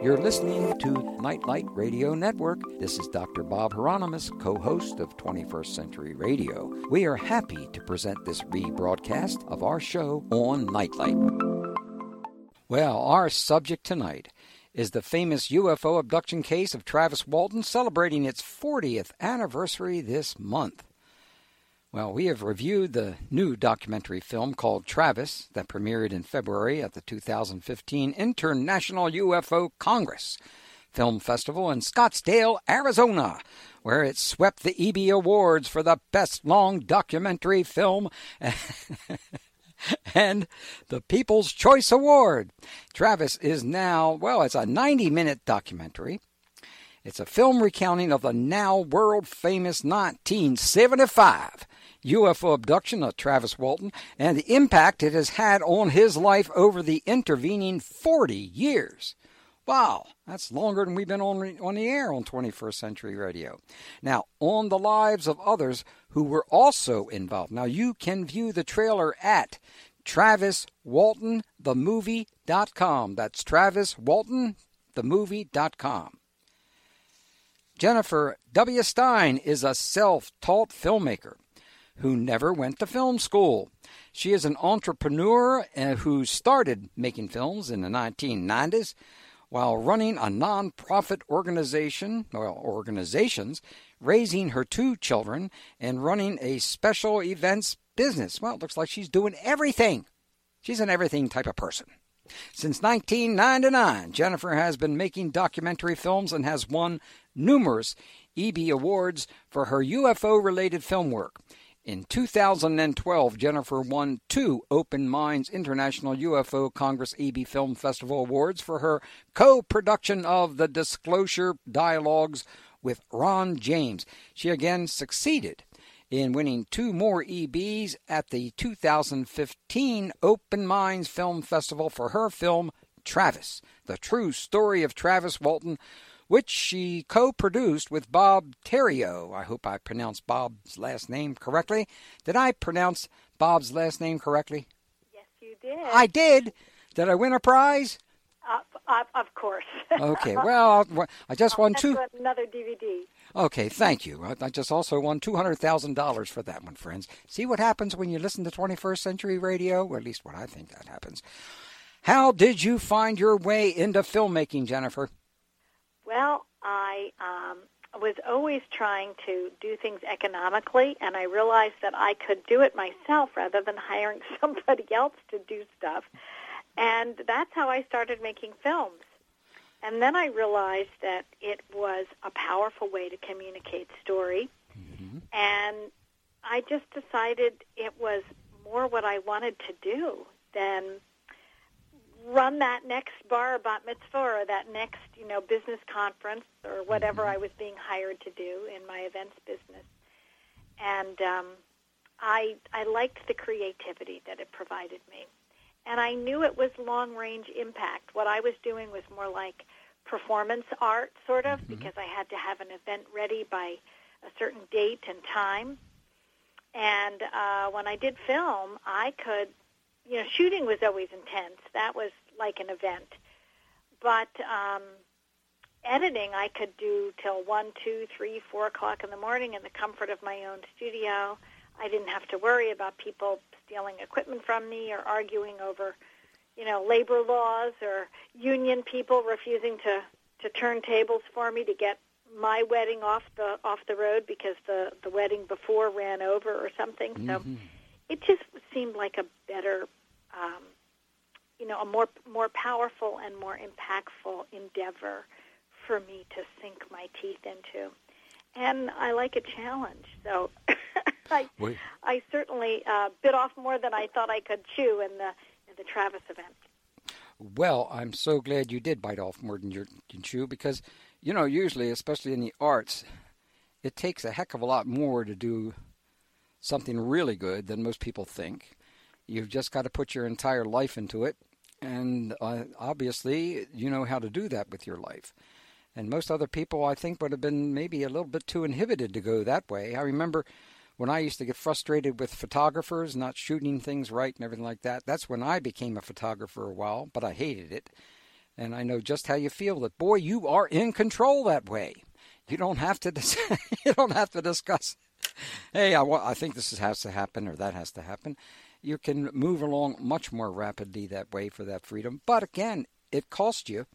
You're listening to Nightlight Radio Network. This is Dr. Bob Hieronimus, co host of 21st Century Radio. We are happy to present this rebroadcast of our show on Nightlight. Well, our subject tonight is the famous UFO abduction case of Travis Walton celebrating its 40th anniversary this month. Well, we have reviewed the new documentary film called Travis that premiered in February at the 2015 International UFO Congress Film Festival in Scottsdale, Arizona, where it swept the EB Awards for the Best Long Documentary Film and the People's Choice Award. Travis is now, well, it's a 90 minute documentary. It's a film recounting of the now world famous 1975 UFO abduction of Travis Walton and the impact it has had on his life over the intervening 40 years. Wow, that's longer than we've been on, on the air on 21st Century Radio. Now, on the lives of others who were also involved. Now, you can view the trailer at TravisWaltonTheMovie.com. That's TravisWaltonTheMovie.com. Jennifer W. Stein is a self taught filmmaker who never went to film school. She is an entrepreneur uh, who started making films in the 1990s while running a non-profit organization, well, organizations, raising her two children and running a special events business. Well, it looks like she's doing everything. She's an everything type of person. Since 1999, Jennifer has been making documentary films and has won numerous EB awards for her UFO related film work. In 2012, Jennifer won two Open Minds International UFO Congress EB Film Festival Awards for her co production of the Disclosure Dialogues with Ron James. She again succeeded in winning two more EBs at the 2015 Open Minds Film Festival for her film Travis, the true story of Travis Walton which she co produced with Bob Terrio. I hope I pronounced Bob's last name correctly. Did I pronounce Bob's last name correctly? Yes, you did. I did. Did I win a prize? Uh, uh, of course. okay, well, I just won two. Another DVD. Okay, thank you. I just also won $200,000 for that one, friends. See what happens when you listen to 21st Century Radio? Or at least what I think that happens. How did you find your way into filmmaking, Jennifer? Well, I um, was always trying to do things economically, and I realized that I could do it myself rather than hiring somebody else to do stuff. And that's how I started making films. And then I realized that it was a powerful way to communicate story. Mm-hmm. And I just decided it was more what I wanted to do than run that next bar bat mitzvah or that next you know business conference or whatever mm-hmm. I was being hired to do in my events business, and um, I I liked the creativity that it provided me, and I knew it was long range impact. What I was doing was more like performance art, sort of, mm-hmm. because I had to have an event ready by a certain date and time. And uh, when I did film, I could you know, shooting was always intense. That was like an event. But um, editing, I could do till one, two, three, four o'clock in the morning in the comfort of my own studio. I didn't have to worry about people stealing equipment from me or arguing over, you know, labor laws or union people refusing to to turn tables for me to get my wedding off the off the road because the the wedding before ran over or something. Mm-hmm. So it just seemed like a better um, you know, a more more powerful and more impactful endeavor for me to sink my teeth into. And I like a challenge, so I I certainly uh, bit off more than I thought I could chew in the in the Travis event. Well, I'm so glad you did bite off more than you can chew because, you know, usually, especially in the arts, it takes a heck of a lot more to do something really good than most people think. You've just got to put your entire life into it. And uh, obviously, you know how to do that with your life. And most other people, I think, would have been maybe a little bit too inhibited to go that way. I remember when I used to get frustrated with photographers not shooting things right and everything like that. That's when I became a photographer a while, but I hated it. And I know just how you feel that boy, you are in control that way. You don't have to dis- you don't have to discuss hey, I, I think this has to happen or that has to happen. You can move along much more rapidly that way for that freedom. But again, it costs you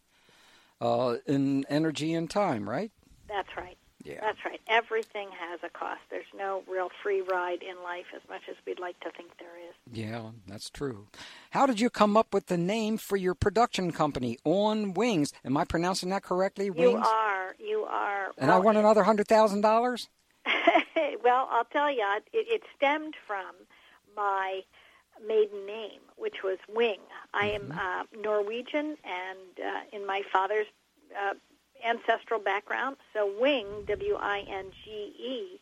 uh, in energy and time, right? That's right. Yeah. That's right. Everything has a cost. There's no real free ride in life as much as we'd like to think there is. Yeah, that's true. How did you come up with the name for your production company, On Wings? Am I pronouncing that correctly? Wings? You are. You are. And I want another hundred thousand dollars. well, I'll tell you, it, it stemmed from my maiden name, which was Wing. I am Mm-hmm. uh, Norwegian, and uh, in my father's uh, ancestral background, so Wing, W-I-N-G-E,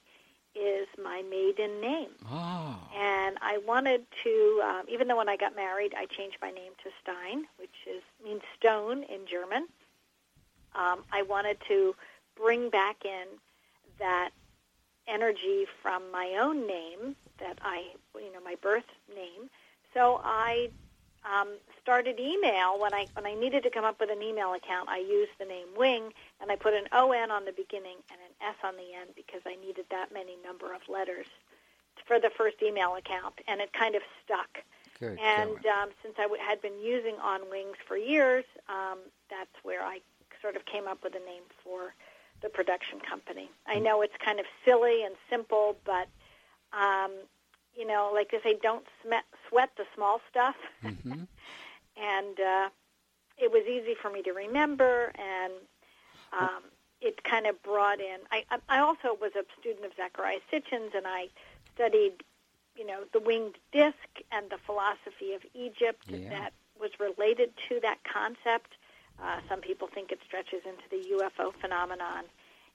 is my maiden name. Oh. And I wanted to, um, even though when I got married, I changed my name to Stein, which is means stone in German. Um, I wanted to bring back in that energy from my own name that I, you know, my birth name. So I um, started email when I when I needed to come up with an email account. I used the name Wing and I put an O N on the beginning and an S on the end because I needed that many number of letters for the first email account, and it kind of stuck. Good. And um, since I w- had been using On Wings for years, um, that's where I sort of came up with a name for the production company. I know it's kind of silly and simple, but um, you know, like they say, don't sweat the small stuff. Mhm. and uh, it was easy for me to remember, and um, it kind of brought in. I, I also was a student of Zecharia Sitchin's, and I studied, you know, the winged disc and the philosophy of Egypt Yeah. that was related to that concept. Uh, some people think it stretches into the UFO phenomenon,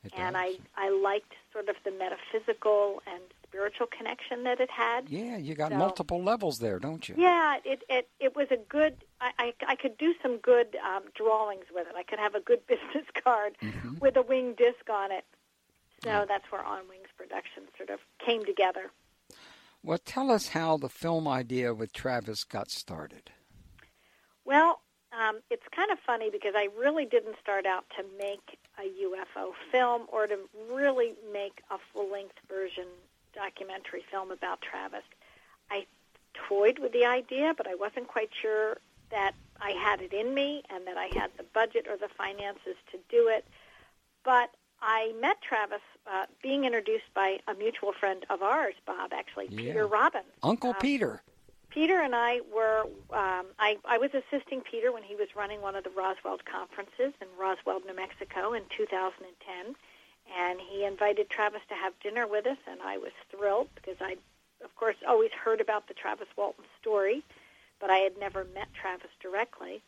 It and does. I I liked sort of the metaphysical and spiritual connection that it had. Yeah, you got So- multiple levels there, don't you? Yeah, it it it was a good. I I, I could do some good um, drawings with it. I could have a good business card Mhm. with a wing disc on it. So Yeah. that's where On Wings production sort of came together. Well, tell us how the film idea with Travis got started. Well, um, it's kind of funny because I really didn't start out to make a UFO film or to really make a full length version documentary film about Travis. I toyed with the idea, but I wasn't quite sure that I had it in me and that I had the budget or the finances to do it. But I met Travis uh, being introduced by a mutual friend of ours, Bob, actually, Yeah. Peter Robbins. Uncle Um, Peter. Peter and I were, um, I, I was assisting Peter when he was running one of the Roswell conferences in Roswell, New Mexico in 2010. And he invited Travis to have dinner with us, and I was thrilled because I, of course, always heard about the Travis Walton story, but I had never met Travis directly.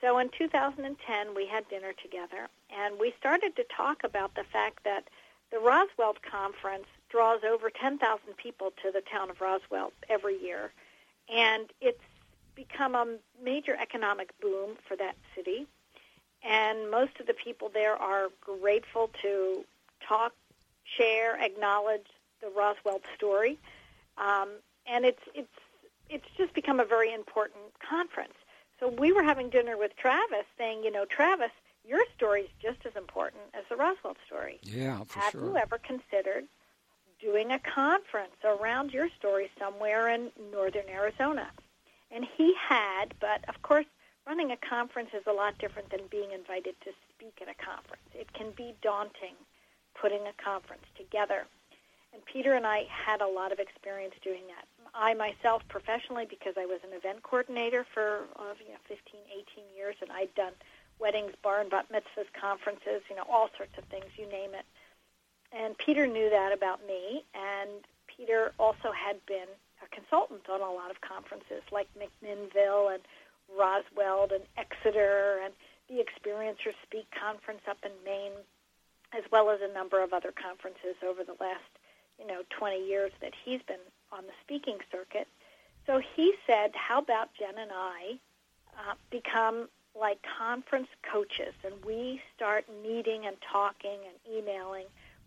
So in 2010, we had dinner together, and we started to talk about the fact that the Roswell conference draws over 10,000 people to the town of Roswell every year and it's become a major economic boom for that city. And most of the people there are grateful to talk, share, acknowledge the Roswell story, um, and it's it's it's just become a very important conference. So we were having dinner with Travis, saying, you know, Travis, your story is just as important as the Roswell story. Yeah, for Have sure. you ever considered doing a conference around your story somewhere in northern Arizona? And he had, but of course, running a conference is a lot different than being invited to speak at a conference. It can be daunting putting a conference together. And Peter and I had a lot of experience doing that. I myself professionally, because I was an event coordinator for uh, you know, 15, 18 years, and I'd done weddings, bar and bat mitzvahs, conferences, you know, all sorts of things, you name it. And Peter knew that about me, and Peter also had been a consultant on a lot of conferences like McMinnville and Roswell and Exeter and the Experiencer Speak conference up in Maine, as well as a number of other conferences over the last, you know, 20 years that he's been on the speaking circuit. So he said, how about Jen and I uh, become like conference coaches, and we start meeting and talking and emailing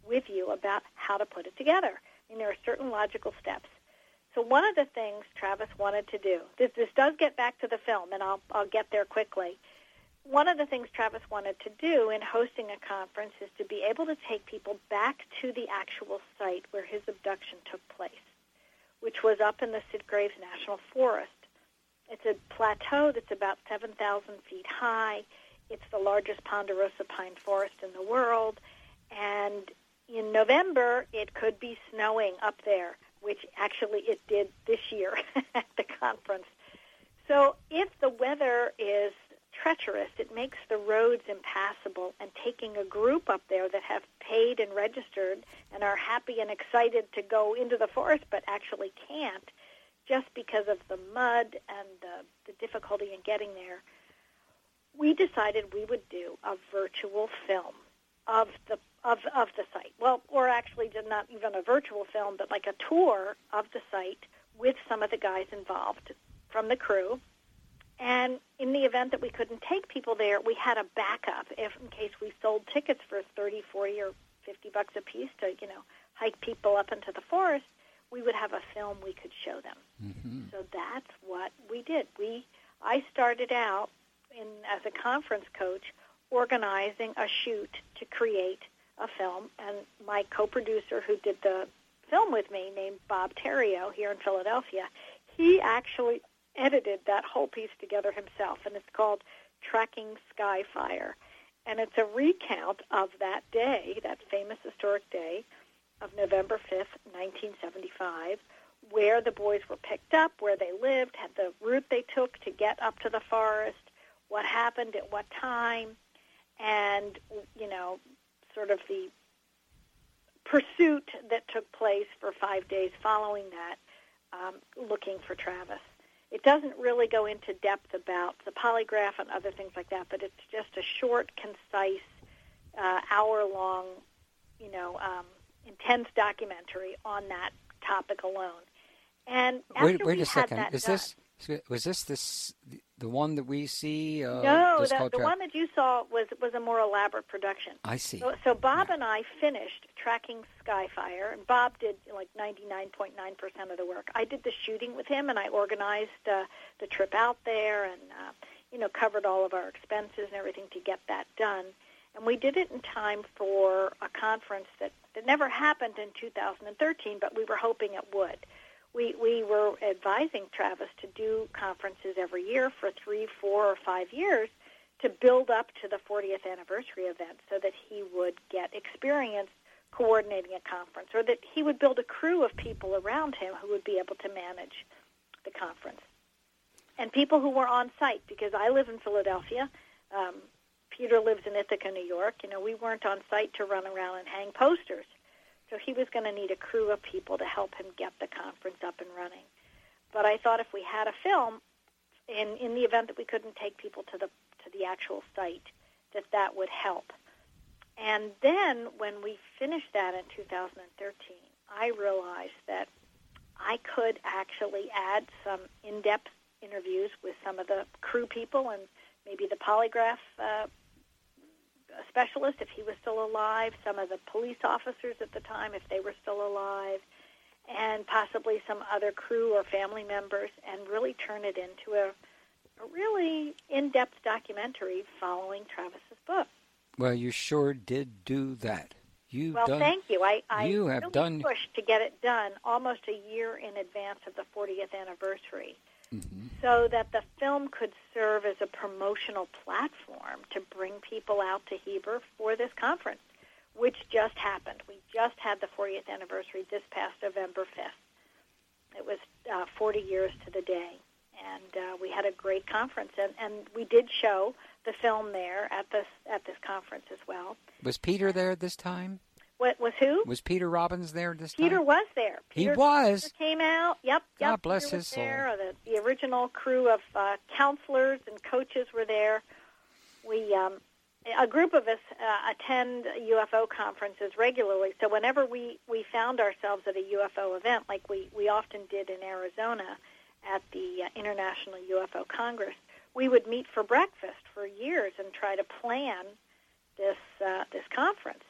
with you about how to put it together. And there are certain logical steps. So one of the things Travis wanted to do, this, this does get back to the film, and I'll, I'll get there quickly. one of the things Travis wanted to do in hosting a conference is to be able to take people back to the actual site where his abduction took place, which was up in the Sitgreaves National Forest. It's a plateau that's about 7,000 feet high. It's the largest ponderosa pine forest in the world. And in November, it could be snowing up there, which actually it did this year at the conference. So if the weather is treacherous, it makes the roads impassable. And taking a group up there that have paid and registered and are happy and excited to go into the forest but actually can't just because of the mud and the, the difficulty in getting there, we decided we would do a virtual film of the of of the site. Well, or actually, did not even a virtual film, but like a tour of the site with some of the guys involved from the crew. And in the event that we couldn't take people there, we had a backup if in case we sold tickets for 30, 40 or 50 bucks a piece to, you know, hike people up into the forest, we would have a film we could show them. Mm-hmm. So that's what we did. We I started out in as a conference coach organizing a shoot to create a film and my co-producer who did the film with me named Bob Terrio here in Philadelphia, he actually edited that whole piece together himself, and it's called Tracking Skyfire. And it's a recount of that day, that famous historic day of November 5th, 1975, where the boys were picked up, where they lived, had the route they took to get up to the forest, what happened at what time, and, you know, sort of the pursuit that took place for five days following that, um, looking for Travis. It doesn't really go into depth about the polygraph and other things like that, but it's just a short, concise, uh, hour-long, you know, um, intense documentary on that topic alone. And wait, wait a second. Is done, this was this this the one that we see? Uh, no, the, the one that you saw was was a more elaborate production. I see. So, so Bob yeah. and I finished tracking Skyfire, and Bob did like ninety nine point nine percent of the work. I did the shooting with him, and I organized uh, the trip out there, and uh, you know covered all of our expenses and everything to get that done. And we did it in time for a conference that that never happened in 2013, but we were hoping it would we we were advising Travis to do conferences every year for three, four, or five years to build up to the 40th anniversary event, so that he would get experience coordinating a conference, or that he would build a crew of people around him who would be able to manage the conference, and people who were on site. Because I live in Philadelphia. Um, Peter lives in Ithaca, New York. You know, we weren't on site to run around and hang posters. So he was going to need a crew of people to help him get the conference up and running. But I thought if we had a film, in in the event that we couldn't take people to the to the actual site, that that would help. And then when we finished that in 2013, I realized that I could actually add some in-depth interviews with some of the crew people and maybe the polygraph uh, specialist if he was still alive, some of the police officers at the time if they were still alive, and possibly some other crew or family members, and really turn it into a, a really in-depth documentary following Travis's book. Well, you sure did do that. You well, done, thank you. I, I you have really done pushed to get it done almost a year in advance of the 40th anniversary mm-hmm. so that the film could serve as a promotional platform to bring people out to Heber for this conference, which just happened. We just had the 40th anniversary this past November 5th. It was uh, 40 years to the day, and uh, we had a great conference, and, and we did show the film there at this at this conference as well. Was Peter there this time? What was who? Was Peter Robbins there this Peter time? Peter was there. Peter, he was. Peter came out. Yep. God yep, bless Peter his soul. There. The, the original crew of uh, counselors and coaches were there. We, um, a group of us, uh, attend UFO conferences regularly. So whenever we we found ourselves at a UFO event, like we we often did in Arizona at the uh, International UFO Congress, we would meet for breakfast for years and try to plan this uh, this conference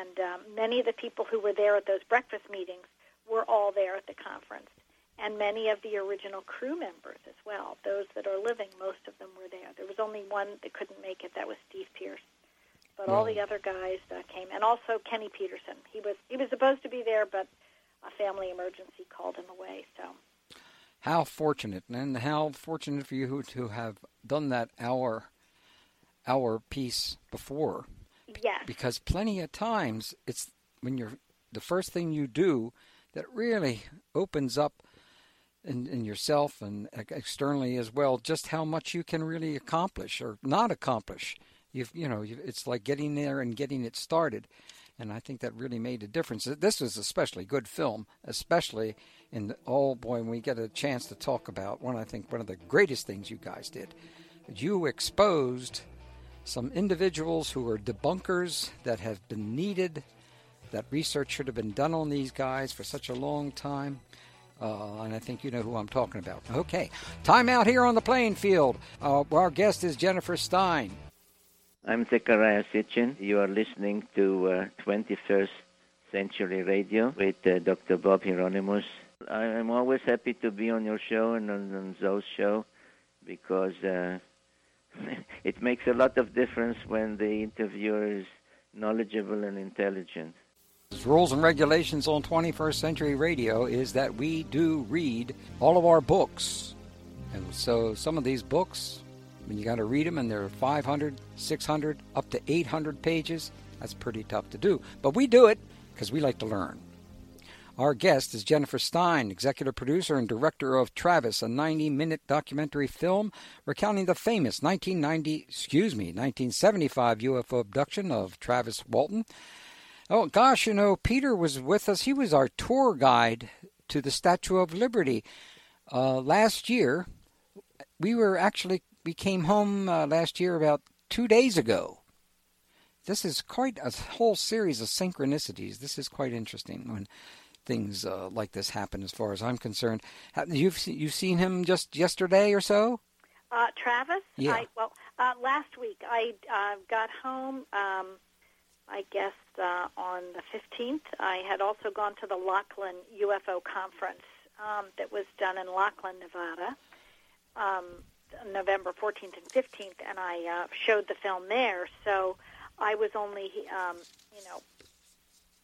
and um, many of the people who were there at those breakfast meetings were all there at the conference. and many of the original crew members as well. Those that are living, most of them were there. There was only one that couldn't make it. That was Steve Pierce. But all the other guys uh, came, and also Kenny Peterson. He was he was supposed to be there, but a family emergency called him away. So how fortunate, and how fortunate for you to have done that hour hour piece before. Yes. Because plenty of times it's when you're the first thing you do that really opens up in, in yourself and externally as well just how much you can really accomplish or not accomplish You've, you know, it's like getting there and getting it started. And I think that really made a difference. This was especially good film, especially in the, oh boy, when we get a chance to talk about one, I think one of the greatest things you guys did. You exposed some individuals who are debunkers that have been needed, that research should have been done on these guys for such a long time. Uh, and I think you know who I'm talking about. Okay, time out here on the playing field. Uh, our guest is Jennifer Stein. I'm Zecharia Sitchin. You are listening to uh, 21st Century Radio with uh, Dr. Bob Hieronimus. I'm always happy to be on your show and on, on Zoe's show because uh, it makes a lot of difference when the interviewer is knowledgeable and intelligent. Rules and regulations on 21st Century Radio is that we do read all of our books. And so some of these books when you got to read them and they're 500, 600, up to 800 pages, that's pretty tough to do. But we do it because we like to learn. Our guest is Jennifer Stein, executive producer and director of Travis, a 90-minute documentary film recounting the famous 1990, excuse me, 1975 UFO abduction of Travis Walton. Oh gosh, you know, Peter was with us. He was our tour guide to the Statue of Liberty uh, last year. We were actually we came home uh, last year about two days ago. This is quite a whole series of synchronicities. This is quite interesting when things uh, like this happen, as far as I'm concerned. You've you've seen him just yesterday or so? Uh, Travis? Yeah. I, well, uh, last week I uh, got home. Um, I guess uh, on the 15th. I had also gone to the Laughlin UFO conference um, that was done in Laughlin, Nevada. Um, November 14th and 15th, and I uh, showed the film there. So I was only, um, you know,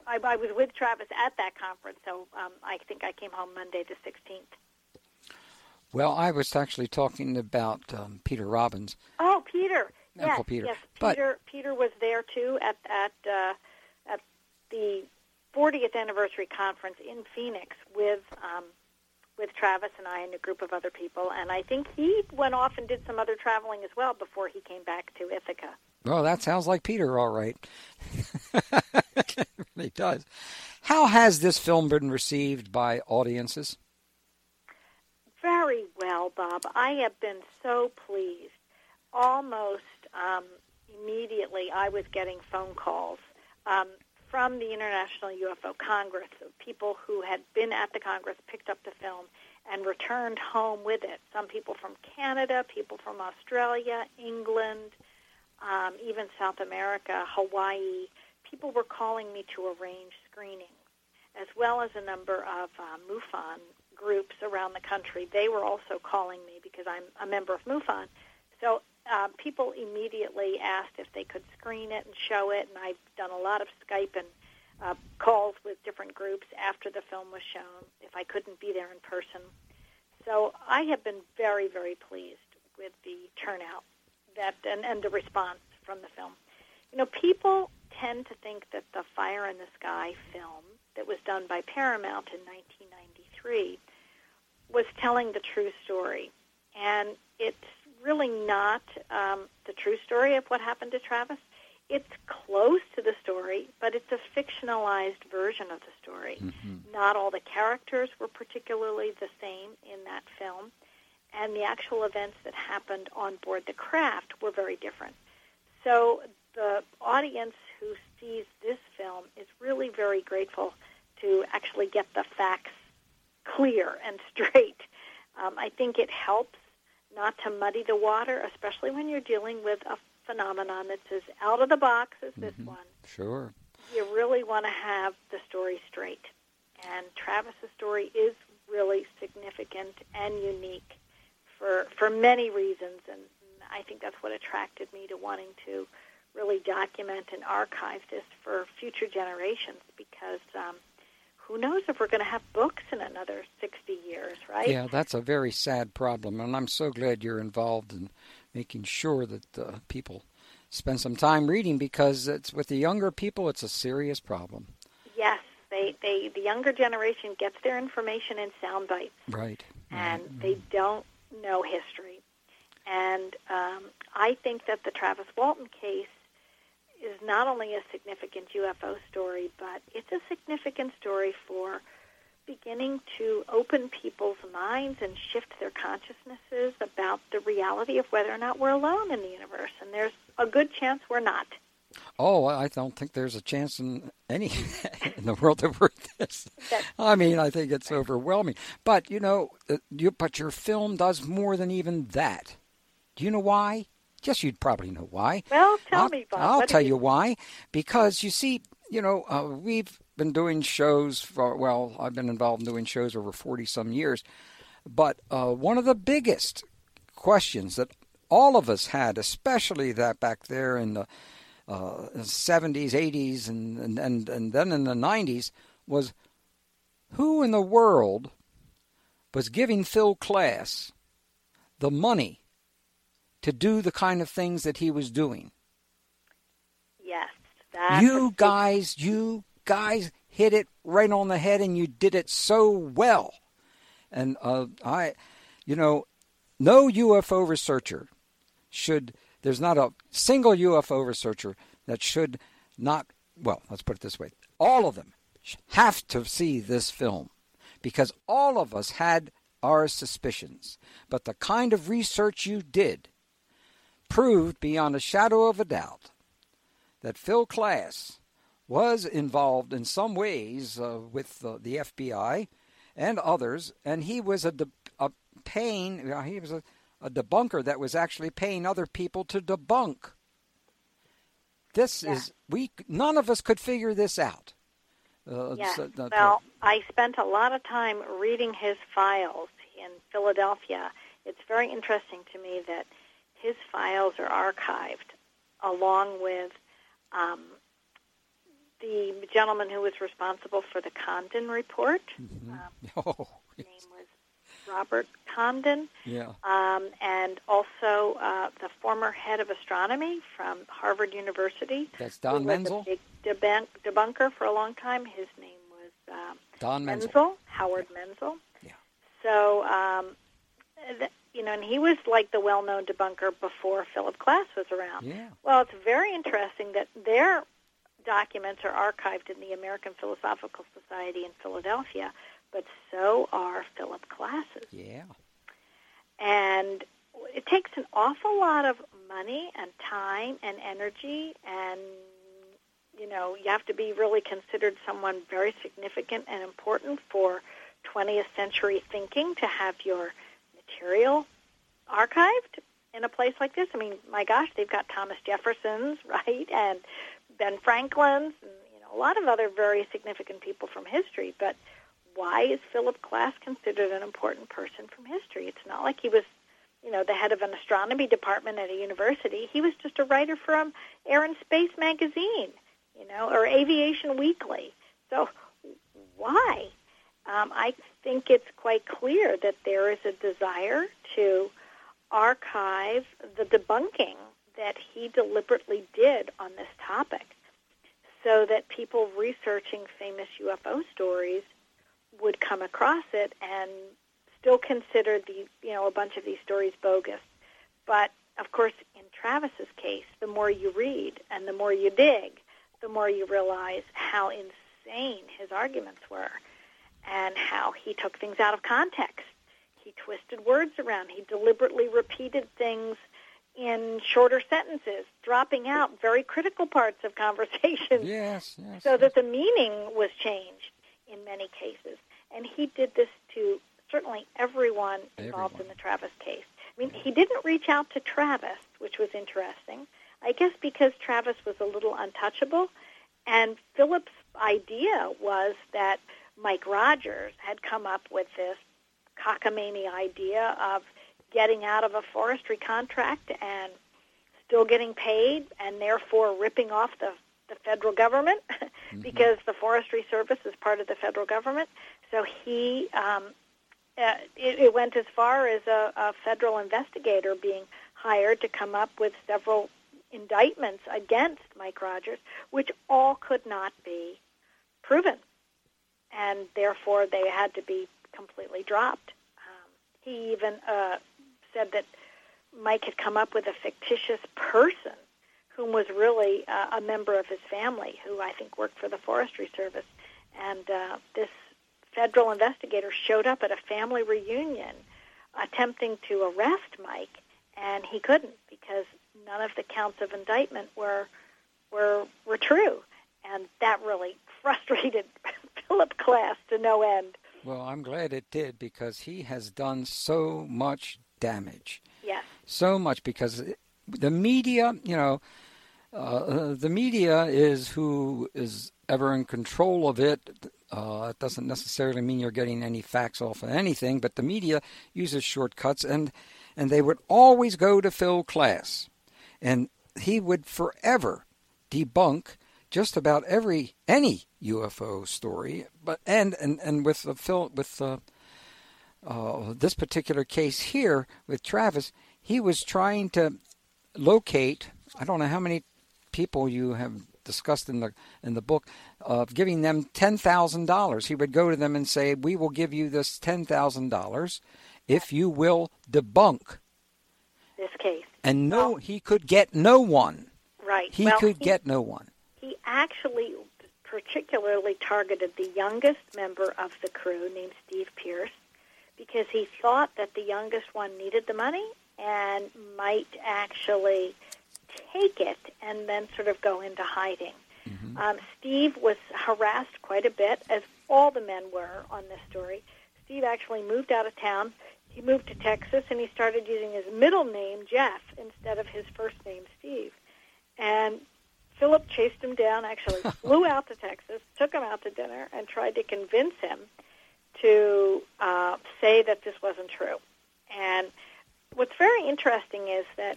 I, I was with Travis at that conference. So um, I think I came home Monday the 16th. Well, I was actually talking about um, Peter Robbins. Oh, Peter. Uncle yes, Peter. Yes, but, Peter. Peter was there too at at uh, at the 40th anniversary conference in Phoenix with um, with Travis and I and a group of other people. And I think he went off and did some other traveling as well before he came back to Ithaca. Well, that sounds like Peter, all right. it really does. How has this film been received by audiences? Very well, Bob. I have been so pleased. Almost um, immediately, I was getting phone calls. Um, from the International UFO Congress, people who had been at the Congress picked up the film and returned home with it. Some people from Canada, people from Australia, England, um, even South America, Hawaii. People were calling me to arrange screenings, as well as a number of uh, MUFON groups around the country. They were also calling me because I'm a member of MUFON. So uh, people immediately asked if they could screen it and show it, and I've done a lot of Skype and uh, calls with different groups after the film was shown if I couldn't be there in person. So I have been very, very pleased with the turnout that and, and the response from the film. You know, people tend to think that the Fire in the Sky film that was done by Paramount in 1993 was telling the true story, and it's really not um, the true story of what happened to Travis. It's close to the story, but it's a fictionalized version of the story. Mm-hmm. Not all the characters were particularly the same in that film, and the actual events that happened on board the craft were very different. So the audience who sees this film is really very grateful to actually get the facts clear and straight. Um, I think it helps not to muddy the water, especially when you're dealing with a phenomenon that's as out of the box as this mm-hmm. one. Sure. You really want to have the story straight. And Travis's story is really significant and unique for for many reasons, and I think that's what attracted me to wanting to really document and archive this for future generations because um, who knows if we're going to have books in another 60 years, right? Yeah, that's a very sad problem, and I'm so glad you're involved in making sure that uh, people spend some time reading because it's with the younger people, it's a serious problem. Yes, they, they the younger generation gets their information in sound bites, right? And right. they don't know history. And um, I think that the Travis Walton case is not only a significant UFO story, but it's a significant story for beginning to open people's minds and shift their consciousnesses about the reality of whether or not we're alone in the universe. And there's a good chance we're not. Oh, I don't think there's a chance in any in the world that we're this. I mean, I think it's overwhelming. But you know, uh, you but your film does more than even that. Do you know why? Yes, you'd probably know why. Well, tell I'll, me, Bob. I'll tell you... you why. Because you see, you know, uh, we've been doing shows for well, I've been involved in doing shows over forty some years. But uh, one of the biggest questions that all of us had, especially that back there in the uh, 70s, 80s, and, and, and, and then in the 90s, was who in the world was giving Phil Klass the money to do the kind of things that he was doing? Yes. you guys, you guys hit it right on the head, and you did it so well. And uh, I, you know, no UFO researcher should. There's not a single UFO researcher that should not. Well, let's put it this way: all of them have to see this film because all of us had our suspicions. But the kind of research you did proved beyond a shadow of a doubt that Phil Klass was involved in some ways uh, with uh, the FBI and others, and he was a, de- a paying, he was a, a debunker that was actually paying other people to debunk. This yeah. is we none of us could figure this out. Uh, yes. So, uh, well, I spent a lot of time reading his files in Philadelphia. It's very interesting to me that his files are archived along with um, the gentleman who was responsible for the Condon report. Mm-hmm. Um, oh, his name was Robert Condon. Yeah. Um, and also uh, the former head of astronomy from Harvard University. That's Don Menzel. Was a big debunk- debunker for a long time. His name was um, Don Menzel. Menzel. Howard Menzel. Yeah. So, um, th- you know, and he was like the well-known debunker before Philip Klass was around. Yeah. Well, it's very interesting that their documents are archived in the American Philosophical Society in Philadelphia, but so are Philip Klass's. Yeah. And it takes an awful lot of money and time and energy and you know, you have to be really considered someone very significant and important for 20th century thinking to have your material archived in a place like this. I mean, my gosh, they've got Thomas Jefferson's, right, and Ben Franklin's, and you know, a lot of other very significant people from history. But why is Philip Klass considered an important person from history? It's not like he was, you know, the head of an astronomy department at a university. He was just a writer from Air and Space magazine, you know, or Aviation Weekly. So why? Um, I think it's quite clear that there is a desire to archive the debunking that he deliberately did on this topic so that people researching famous UFO stories would come across it and still consider the you know a bunch of these stories bogus. But of course, in Travis's case, the more you read and the more you dig, the more you realize how insane his arguments were and how he took things out of context. He twisted words around. He deliberately repeated things in shorter sentences, dropping out very critical parts of conversations Yes, yes. so that the meaning was changed in many cases. And he did this to certainly everyone involved Everyone. in the Travis case. I mean, he didn't reach out to Travis, which was interesting. I guess because Travis was a little untouchable, and Philip's idea was that Mike Rogers had come up with this cockamamie idea of getting out of a forestry contract and still getting paid and therefore ripping off the, the federal government mm-hmm. because the Forestry Service is part of the federal government. So he, um, uh, it, it went as far as a, a federal investigator being hired to come up with several indictments against Mike Rogers, which all could not be proven. And therefore, they had to be completely dropped. Um, he even uh, said that Mike had come up with a fictitious person whom was really uh, a member of his family, who I think worked for the Forestry Service. And uh, this federal investigator showed up at a family reunion attempting to arrest Mike, and he couldn't because none of the counts of indictment were were were true, and that really frustrated Philip Klass to no end. Well, I'm glad it did because he has done so much damage. Yes. So much because the media, you know, uh, the media is who is ever in control of it. Uh, it doesn't necessarily mean you're getting any facts off of anything, but the media uses shortcuts, and and they would always go to Phil Klass, and he would forever debunk just about every any UFO story. But and and and with the Phil with the uh, this particular case here with Travis, he was trying to locate. I don't know how many people you have discussed in the in the book of giving them ten thousand dollars. He would go to them and say, "We will give you this ten thousand dollars if you will debunk this case." And no, well, he could get no one. Right. He well, could he, get no one. Actually particularly targeted the youngest member of the crew, named Steve Pierce, because he thought that the youngest one needed the money and might actually take it and then sort of go into hiding. Mm-hmm. Um, Steve was harassed quite a bit, as all the men were on this story. Steve actually moved out of town. He moved to Texas and he started using his middle name, Jeff, instead of his first name, Steve. And Philip chased him down, actually flew out to Texas, took him out to dinner, and tried to convince him to uh, say that this wasn't true. And what's very interesting is that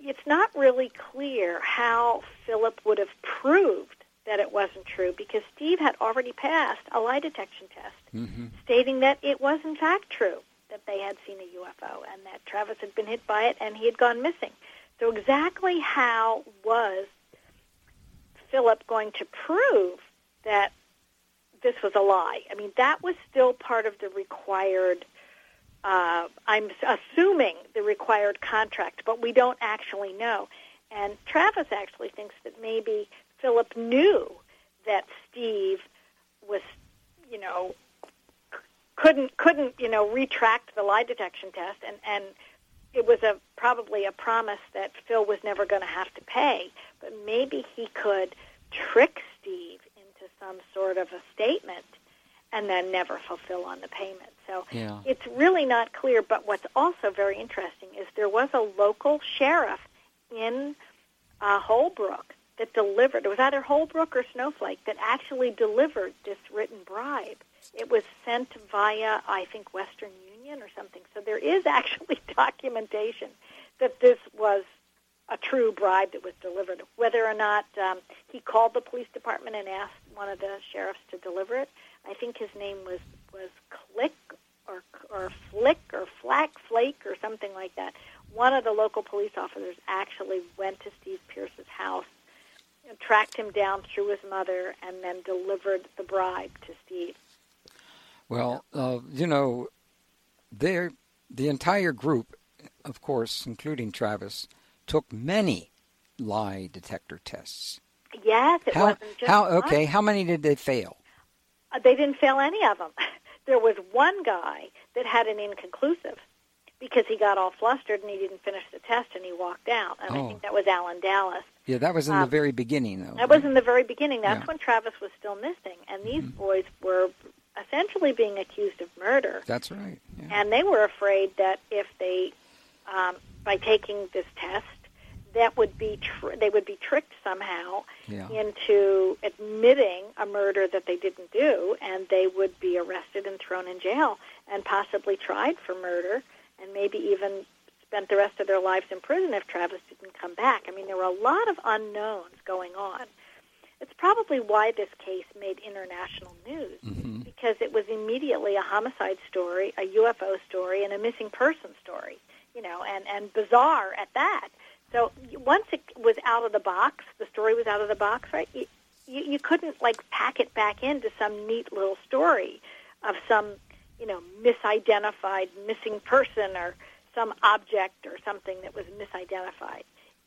it's not really clear how Philip would have proved that it wasn't true because Steve had already passed a lie detection test mm-hmm. stating that it was in fact true that they had seen a UFO and that Travis had been hit by it and he had gone missing. So exactly how was Philip going to prove that this was a lie? I mean, that was still part of the required uh, I'm assuming the required contract, but we don't actually know. And Travis actually thinks that maybe Philip knew that Steve was, you know, couldn't couldn't you know retract the lie detection test, and and it was a probably a promise that Phil was never going to have to pay, but maybe he could trick Steve into some sort of a statement and then never fulfill on the payment. So yeah. it's really not clear. But what's also very interesting is there was a local sheriff in uh, Holbrook that delivered. It was either Holbrook or Snowflake that actually delivered this written bribe. It was sent via, I think, Western Or something. So there is actually documentation that this was a true bribe that was delivered. Whether or not um, he called the police department and asked one of the sheriffs to deliver it, I think his name was was Click or or Flick or Flack Flake or something like that. One of the local police officers actually went to Steve Pierce's house, tracked him down through his mother, and then delivered the bribe to Steve. Well, uh, you know, there the entire group, of course, including Travis, took many lie detector tests. Yes, it how, wasn't just how okay. One. How many did they fail? Uh, they didn't fail any of them. There was one guy that had an inconclusive because he got all flustered and he didn't finish the test and he walked out. And oh. I think that was Allen Dalis. Yeah, that was in um, the very beginning, though. That right? was in the very beginning. That's yeah. when Travis was still missing, and these mm-hmm. boys were essentially being accused of murder. That's right. Yeah. And they were afraid that if they, um, by taking this test, that would be tr- they would be tricked somehow Yeah. into admitting a murder that they didn't do, and they would be arrested and thrown in jail and possibly tried for murder, and maybe even spent the rest of their lives in prison if Travis didn't come back. I mean, there were a lot of unknowns going on. It's probably why this case made international news hmm because it was immediately a homicide story, a UFO story, and a missing person story. You know, and and bizarre at that. So once it was out of the box, the story was out of the box, right? You, you, you couldn't like pack it back into some neat little story of some, you know, misidentified missing person or some object or something that was misidentified.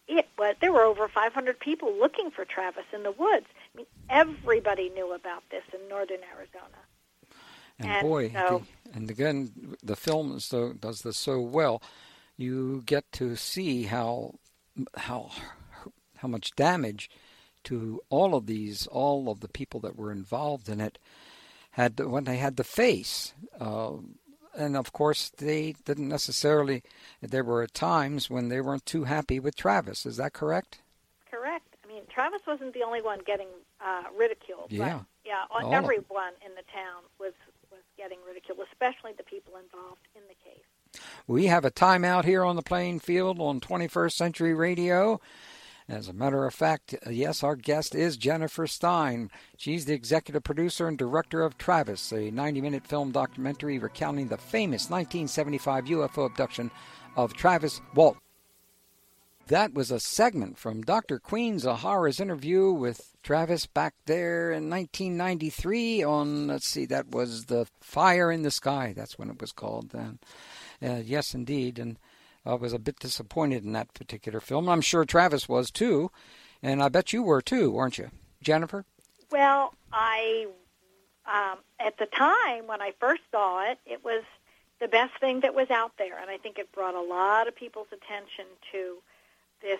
It was there were over 500 people looking for Travis in the woods. I mean, everybody knew about this in northern Arizona. And, And boy, so- and again, the film so does this so well. You get to see how how how much damage to all of these, all of the people that were involved in it, had when they had the face. Uh, and of course, they didn't necessarily. There were times when they weren't too happy with Travis. Is that correct? Correct. I mean, Travis wasn't the only one getting uh, ridiculed. Yeah. But, yeah. All everyone in the town was was getting ridiculed, especially the people involved in the case. We have a timeout here on the playing field on 21st Century Radio. As a matter of fact, uh, yes, our guest is Jennifer Stein. She's the executive producer and director of Travis, a 90 minute film documentary recounting the famous 1975 UFO abduction of Travis Walt. That was a segment from Dr. Queen Zohara's interview with Travis back there in 1993 on, let's see, that was The Fire in the Sky. That's when it was called then. Uh, yes, indeed. And I was a bit disappointed in that particular film. I'm sure Travis was too. And I bet you were too, weren't you, Jennifer? Well, I um, at the time when I first saw it, it was the best thing that was out there, and I think it brought a lot of people's attention to this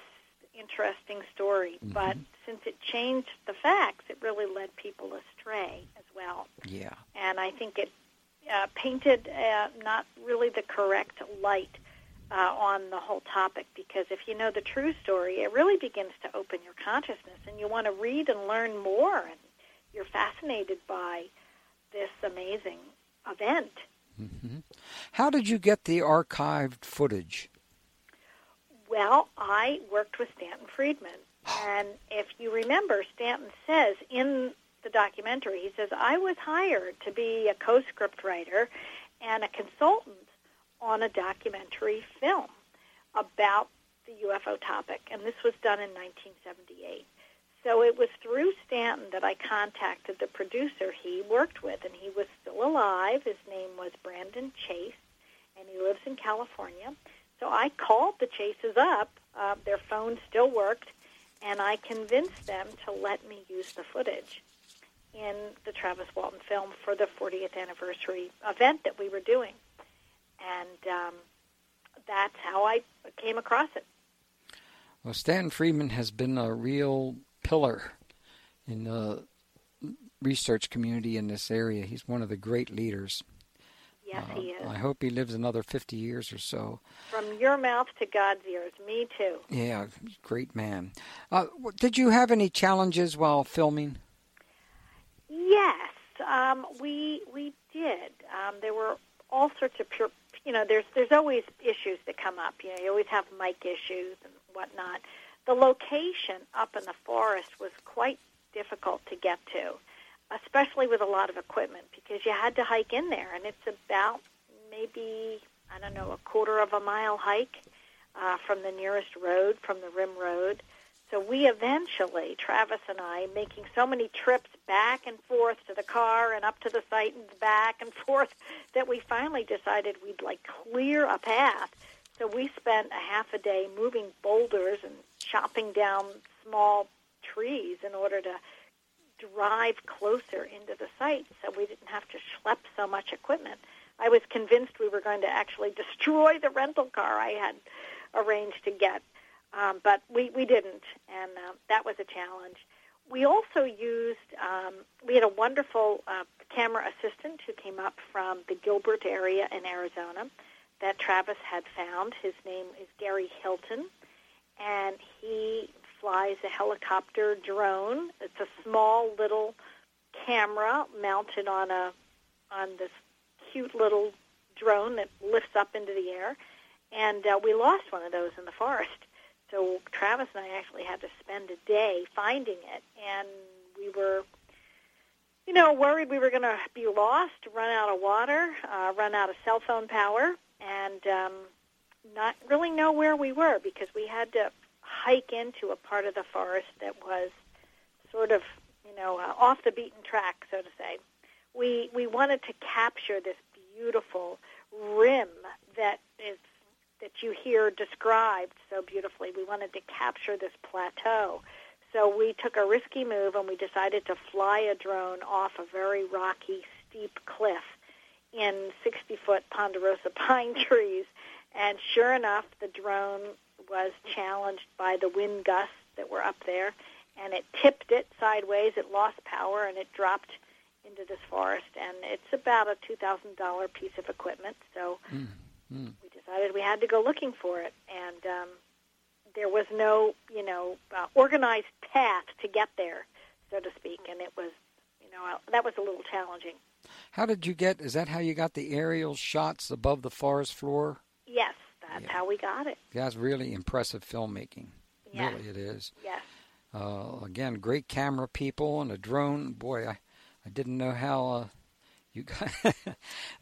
interesting story. But since it changed the facts, it really led people astray as well. Yeah. and I think it uh, painted uh, not really the correct light uh, on the whole topic because if you know the true story, it really begins to open your consciousness, and you want to read and learn more, and you're fascinated by this amazing event. hmm How did you get the archived footage? Well, I worked with Stanton Friedman, and if you remember, Stanton says in the documentary, he says, I was hired to be a co-script writer and a consultant on a documentary film about the UFO topic, and this was done in 1978. So it was through Stanton that I contacted the producer he worked with, and he was still alive. His name was Brandon Chase, and he lives in California. So I called the Chases up. Uh, their phone still worked, and I convinced them to let me use the footage in the Travis Walton film for the 40th anniversary event that we were doing. And um, that's how I came across it. Well, Stan Friedman has been a real pillar in the research community in this area. He's one of the great leaders. Yes, Uh, he is. I hope he lives another 50 years or so. From your mouth to God's ears. Me too. Yeah, great man. Uh, did you have any challenges while filming? Yes, um, we we did. Um, there were all sorts of pure. You know, there's there's always issues that come up. You know, you always have mic issues and whatnot. The location up in the forest was quite difficult to get to, especially with a lot of equipment because you had to hike in there, and it's about maybe I don't know a quarter of a mile hike uh, from the nearest road, from the rim road. So we eventually, Travis and I, making so many trips back and forth to the car and up to the site and back and forth, that we finally decided we'd like clear a path. So we spent a half a day moving boulders and chopping down small trees in order to drive closer into the site so we didn't have to schlep so much equipment. I was convinced we were going to actually destroy the rental car I had arranged to get. Um, but we, we didn't, and uh, that was a challenge. We also used, um, we had a wonderful uh, camera assistant who came up from the Gilbert area in Arizona that Travis had found. His name is Gary Hilton, and he flies a helicopter drone. It's a small little camera mounted on a on this cute little drone that lifts up into the air, and uh, we lost one of those in the forest. So Travis and I actually had to spend a day finding it, and we were, you know, worried we were going to be lost, run out of water, uh, run out of cell phone power, and um, not really know where we were because we had to hike into a part of the forest that was sort of, you know, uh, off the beaten track, so to say. We we wanted to capture this beautiful rim that is that you hear described so beautifully. We wanted to capture this plateau. So we took a risky move and we decided to fly a drone off a very rocky, steep cliff in 60-foot ponderosa pine trees. And sure enough, the drone was challenged by the wind gusts that were up there, and it tipped it sideways. It lost power, and it dropped into this forest. And it's about a $2,000 piece of equipment. So mm, mm. we decided we had to go looking for it. And um, there was no, you know, uh, organized path to get there, so to speak. And it was, you know, uh, that was a little challenging. How did you get? Is that how you got the aerial shots above the forest floor? Yes, that's yeah. how we got it. That's really impressive filmmaking. Yes. Really, it is. Yes. Uh, again, great camera people and a drone. Boy, I, I didn't know how uh, you got.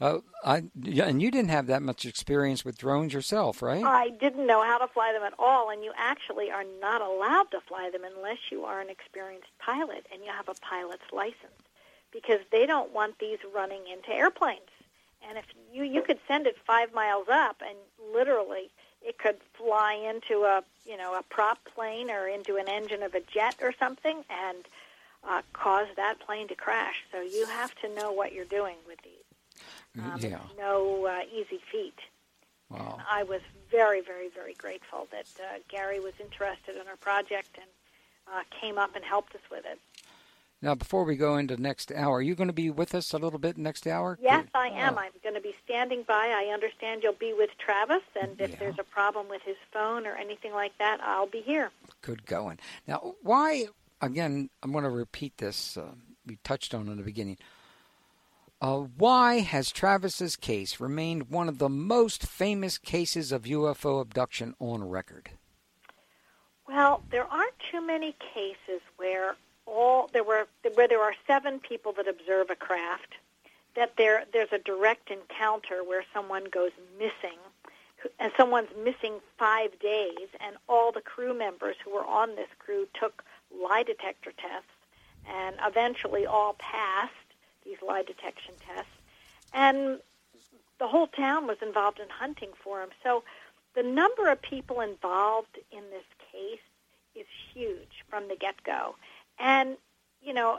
uh, I and you didn't have that much experience with drones yourself, right? I didn't know how to fly them at all, and you actually are not allowed to fly them unless you are an experienced pilot and you have a pilot's license, because they don't want these running into airplanes. And if you you could send it five miles up, and literally it could fly into a you know a prop plane or into an engine of a jet or something, and uh, cause that plane to crash. So you have to know what you're doing with these. Mm, um, yeah. No uh, easy feat. Wow. I was very, very, very grateful that uh, Gary was interested in our project and uh, came up and helped us with it. Now, before we go into next hour, are you going to be with us a little bit next hour? Yes, I am. Oh. I'm going to be standing by. I understand you'll be with Travis, and if yeah. there's a problem with his phone or anything like that, I'll be here. Good going. Now, why, again, I'm going to repeat this. Uh, we touched on in the beginning. Uh, why has Travis's case remained one of the most famous cases of UFO abduction on record? Well, there aren't too many cases where all there were where there are seven people that observe a craft that there there's a direct encounter where someone goes missing and someone's missing 5 days and all the crew members who were on this crew took lie detector tests and eventually all passed these lie detection tests and the whole town was involved in hunting for him so the number of people involved in this case is huge from the get-go and, you know,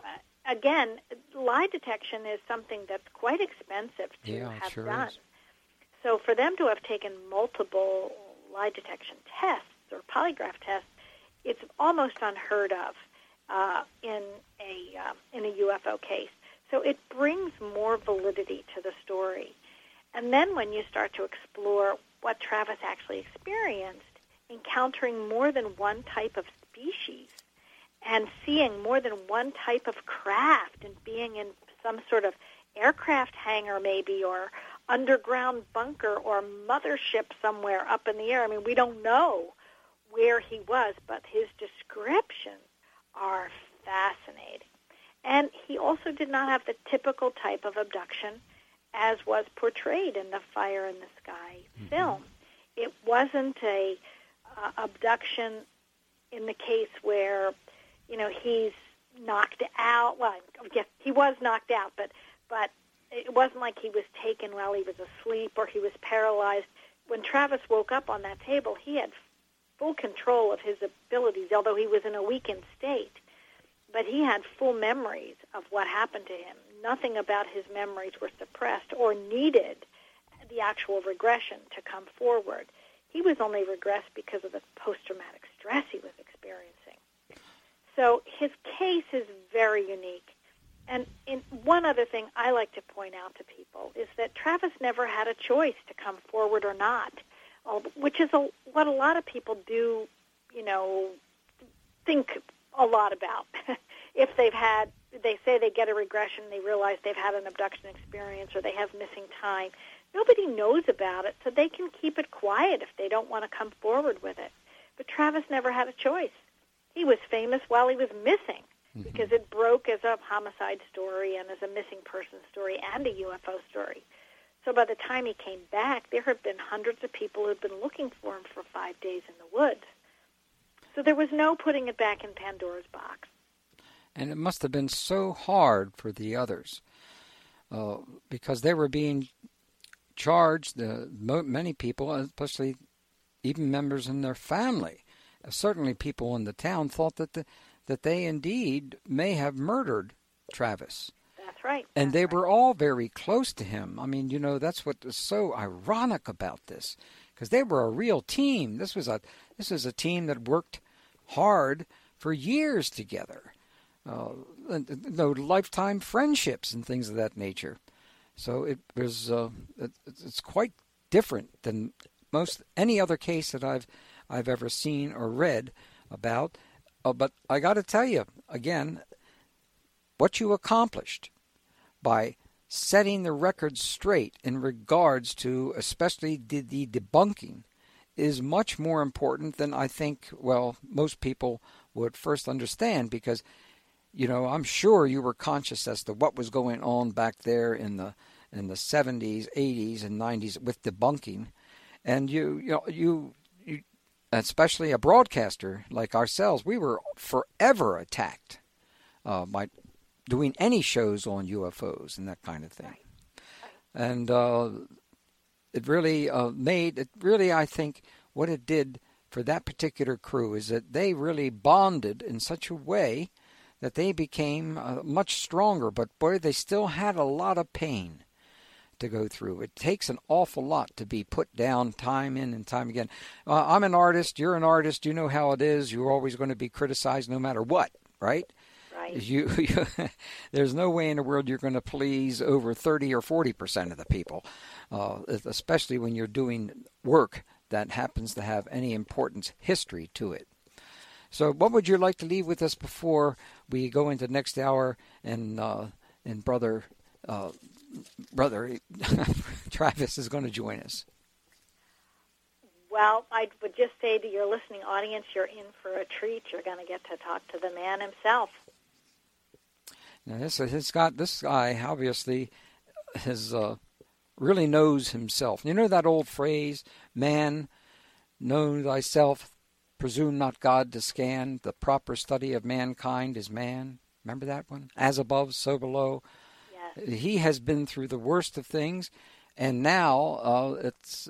again, lie detection is something that's quite expensive to yeah, have sure done. Is. So for them to have taken multiple lie detection tests or polygraph tests, it's almost unheard of uh, in a uh, in a UFO case. So it brings more validity to the story. And then when you start to explore what Travis actually experienced, encountering more than one type of species and seeing more than one type of craft and being in some sort of aircraft hangar maybe or underground bunker or mothership somewhere up in the air. I mean, we don't know where he was, but his descriptions are fascinating. And he also did not have the typical type of abduction as was portrayed in the Fire in the Sky mm-hmm. film. It wasn't a uh, abduction in the case where you know, he's knocked out. Well, yes, he was knocked out, but but it wasn't like he was taken while he was asleep or he was paralyzed. When Travis woke up on that table, he had full control of his abilities, although he was in a weakened state. But he had full memories of what happened to him. Nothing about his memories were suppressed or needed the actual regression to come forward. He was only regressed because of the post-traumatic stress he was experiencing. So his case is very unique. And in, one other thing I like to point out to people is that Travis never had a choice to come forward or not, which is a, what a lot of people do, you know, think a lot about. if they've had, they say they get a regression, they realize they've had an abduction experience, or they have missing time. Nobody knows about it, so they can keep it quiet if they don't want to come forward with it. But Travis never had a choice. He was famous while he was missing mm-hmm. because it broke as a homicide story and as a missing person story and a UFO story. So by the time he came back, there had been hundreds of people who had been looking for him for five days in the woods. So there was no putting it back in Pandora's box. And it must have been so hard for the others uh, because they were being charged, uh, many people, especially even members in their family, uh, certainly people in the town, thought that the, that they indeed may have murdered Travis. That's right. And they were all very close to him. I mean, you know, that's what is so ironic about this, because they were a real team. This was a this was a team that worked hard for years together. Uh, you know, lifetime friendships and things of that nature. So it was uh, it, it's quite different than most any other case that I've I've ever seen or read about. Uh, but I got to tell you again, what you accomplished by setting the record straight in regards to especially the, the debunking is much more important than I think, well, most people would first understand because, you know, I'm sure you were conscious as to what was going on back there in the in the 70s, 80s, and 90s with debunking, and you, you know, you, you, especially a broadcaster like ourselves, we were forever attacked uh, by doing any shows on UFOs and that kind of thing, and uh, it really uh, made it really I think what it did for that particular crew is that they really bonded in such a way that they became uh, much stronger but boy they still had a lot of pain to go through. It takes an awful lot to be put down time in and time again. Uh, i'm an artist you're an artist you know how it is you're always going to be criticized no matter what right Right. You, you, there's no way in the world you're going to please over 30 or 40 percent of the people, uh, especially when you're doing work that happens to have any importance history to it. So, what would you like to leave with us before we go into next hour and uh, and brother uh, brother Travis is going to join us? Well, I would just say to your listening audience, you're in for a treat. You're going to get to talk to the man himself. Now this has got this guy obviously has uh, really knows himself. You know that old phrase, "Man, know thyself, presume not God to scan. The proper study of mankind is man." Remember that one? As above, so below. Yes. He has been through the worst of things, and now uh, it's.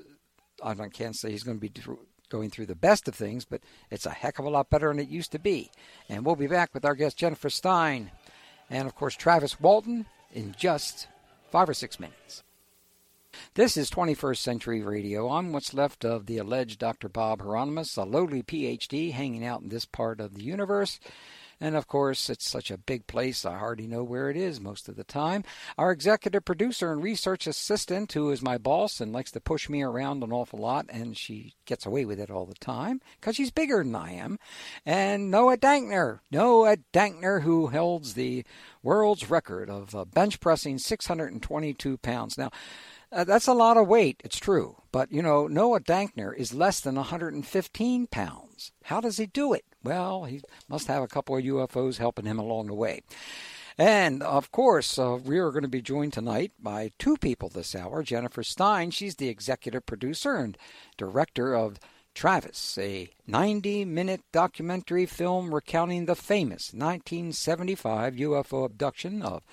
I can't say he's going to be going through the best of things, but it's a heck of a lot better than it used to be. And we'll be back with our guest Jennifer Stein and of course Travis Walton in just five or six minutes. This is 21st Century Radio. I'm what's left of the alleged Dr. Bob Hieronimus, a lowly PhD hanging out in this part of the universe. And of course, it's such a big place, I hardly know where it is most of the time. Our executive producer and research assistant, who is my boss and likes to push me around an awful lot, and she gets away with it all the time because she's bigger than I am. And Noah Dankner, Noah Dankner, who holds the world's record of uh, bench pressing 622 pounds. Now, uh, that's a lot of weight, it's true. But, you know, Noah Dankner is less than 115 pounds. How does he do it? Well, he must have a couple of UFOs helping him along the way. And of course, uh, we are going to be joined tonight by two people this hour. Jennifer Stein, she's the executive producer and director of Travis, a 90 minute documentary film recounting the famous 1975 UFO abduction of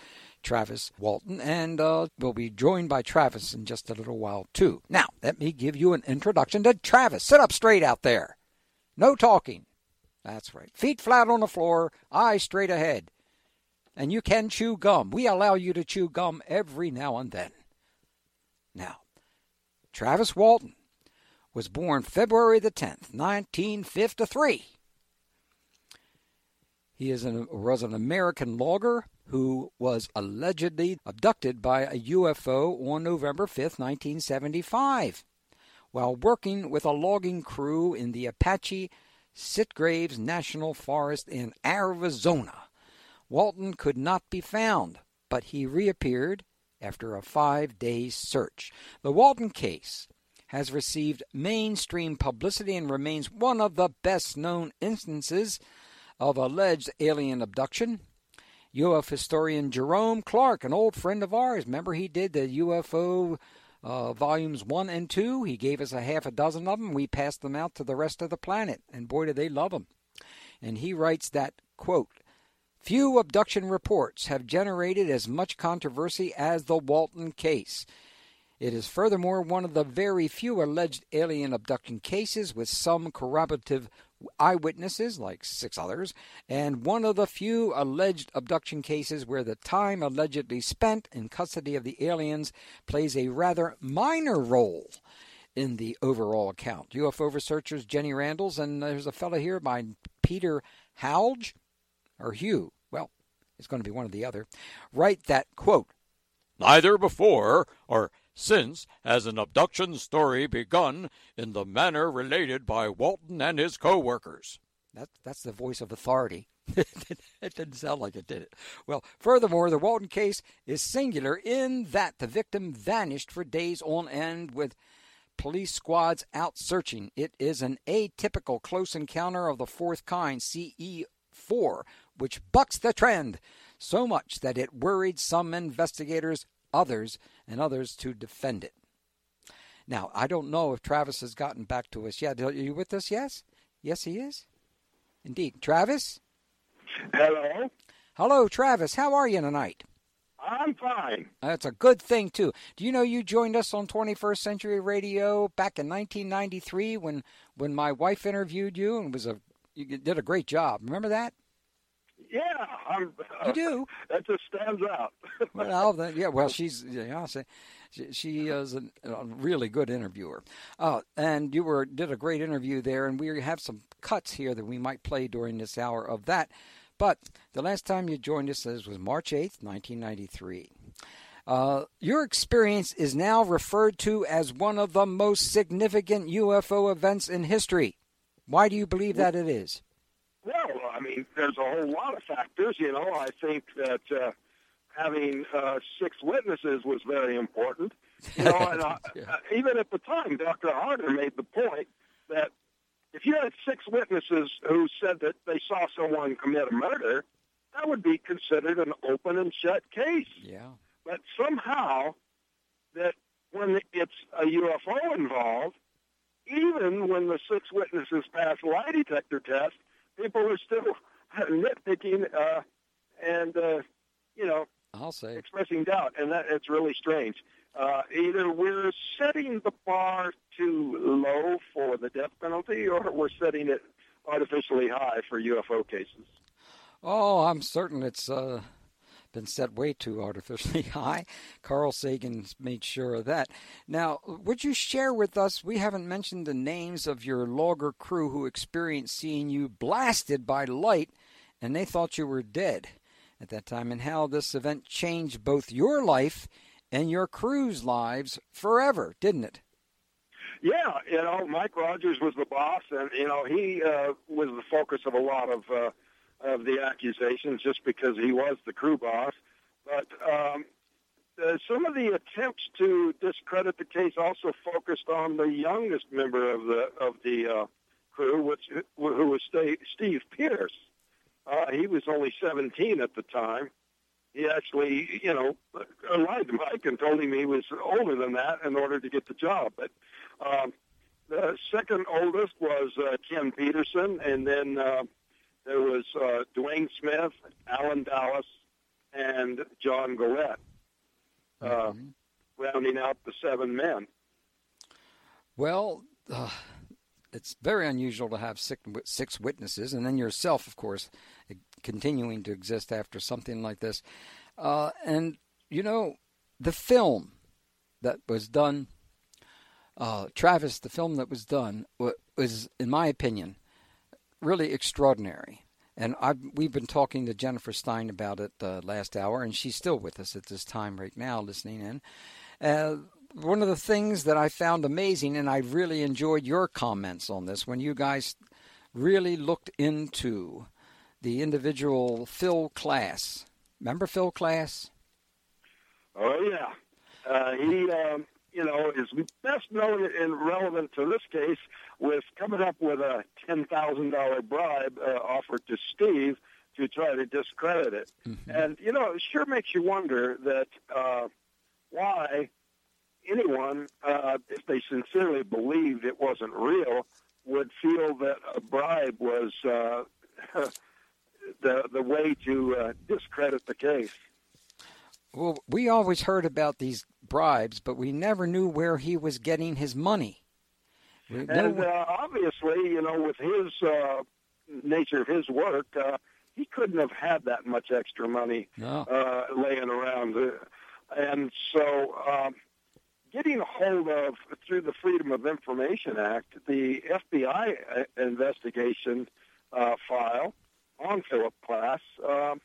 Travis Walton, and uh, we'll be joined by Travis in just a little while, too. Now, let me give you an introduction to Travis. Sit up straight out there. No talking. That's right. Feet flat on the floor, eyes straight ahead. And you can chew gum. We allow you to chew gum every now and then. Now, Travis Walton was born February the 10th, 1953. He is an, was an American logger who was allegedly abducted by a UFO on November 5, 1975, while working with a logging crew in the Apache Sitgreaves National Forest in Arizona. Walton could not be found, but he reappeared after a five day search. The Walton case has received mainstream publicity and remains one of the best known instances of alleged alien abduction. UFO historian Jerome Clark, an old friend of ours, remember he did the UFO uh, volumes one and two. He gave us a half a dozen of them. We passed them out to the rest of the planet, and boy, do they love them. And he writes that quote Few abduction reports have generated as much controversy as the Walton case. It is furthermore one of the very few alleged alien abduction cases with some corroborative eyewitnesses, like six others, and one of the few alleged abduction cases where the time allegedly spent in custody of the aliens plays a rather minor role in the overall account. UFO researchers Jenny Randles, and there's a fellow here by Peter Halge, or Hugh, well, it's going to be one or the other, write that, quote, Neither before or since has an abduction story begun in the manner related by Walton and his co-workers. That, that's the voice of authority. it didn't sound like it, did it? Well, furthermore, the Walton case is singular in that the victim vanished for days on end with police squads out searching. It is an atypical close encounter of the fourth kind, CE4, which bucks the trend so much that it worried some investigators, others, and others to defend it. Now, I don't know if Travis has gotten back to us yet. Are you with us? Yes? Yes, he is. Indeed. Travis? Hello. Hello, Travis. How are you tonight? I'm fine. That's a good thing, too. Do you know you joined us on 21st Century Radio back in 1993 when, when my wife interviewed you and was a you did a great job. Remember that? Yeah, I'm, you do. That just stands out. well, then, yeah. Well, she's yeah. She, she is a, a really good interviewer, uh, and you were did a great interview there. And we have some cuts here that we might play during this hour of that. But the last time you joined us was March eighth, nineteen ninety three. Uh, your experience is now referred to as one of the most significant UFO events in history. Why do you believe that it is? Well, I mean, there's a whole lot of factors. You know, I think that uh, having uh, six witnesses was very important. You know, and uh, yeah. even at the time, Dr. Harder made the point that if you had six witnesses who said that they saw someone commit a murder, that would be considered an open and shut case. Yeah. But somehow, that when it's a UFO involved, even when the six witnesses pass lie detector tests, people are still nitpicking uh, and uh, you know I'll say expressing doubt, and that it's really strange. Uh, either we're setting the bar too low for the death penalty, or we're setting it artificially high for UFO cases. Oh, I'm certain it's uh, been set way too artificially high. Carl Sagan's made sure of that. Now, would you share with us? We haven't mentioned the names of your logger crew who experienced seeing you blasted by light and they thought you were dead at that time, and how this event changed both your life and your crew's lives forever, didn't it? Yeah, you know, Mike Rogers was the boss, and you know he uh, was the focus of a lot of uh, of the accusations, just because he was the crew boss. But um, uh, some of the attempts to discredit the case also focused on the youngest member of the of the uh, crew, which who was Steve Pierce. Uh, he was only 17 at the time. He actually, you know, lied to Mike and told him he was older than that in order to get the job. But um, the second oldest was uh, Ken Peterson, and then uh, there was uh, Dwayne Smith, Allen Dalis, and John Goulette, uh, mm-hmm. rounding out the seven men. Well, uh, it's very unusual to have six, six witnesses, and then yourself, of course, continuing to exist after something like this. Uh, and, you know, the film that was done, uh, Travis, the film that was done, was, in my opinion, really extraordinary. And I've, we've been talking to Jennifer Stein about it uh, last hour, and she's still with us at this time right now, listening in. Uh, one of the things that I found amazing, and I really enjoyed your comments on this when you guys really looked into the individual Phil Klass. Remember Phil Klass? Oh yeah, uh, he um, you know is best known and relevant to this case with coming up with a ten thousand dollar bribe uh, offered to Steve to try to discredit it. Mm-hmm. And you know, it sure makes you wonder that uh, why anyone, uh, if they sincerely believed it wasn't real, would feel that a bribe was uh, the the way to uh, discredit the case. Well, we always heard about these bribes, but we never knew where he was getting his money. and uh, obviously, you know, with his uh, nature of his work, uh, he couldn't have had that much extra money no. uh, laying around. And so, um, getting a hold of through the Freedom of Information Act, the FBI uh, investigation uh, file on Philip Klass. Um,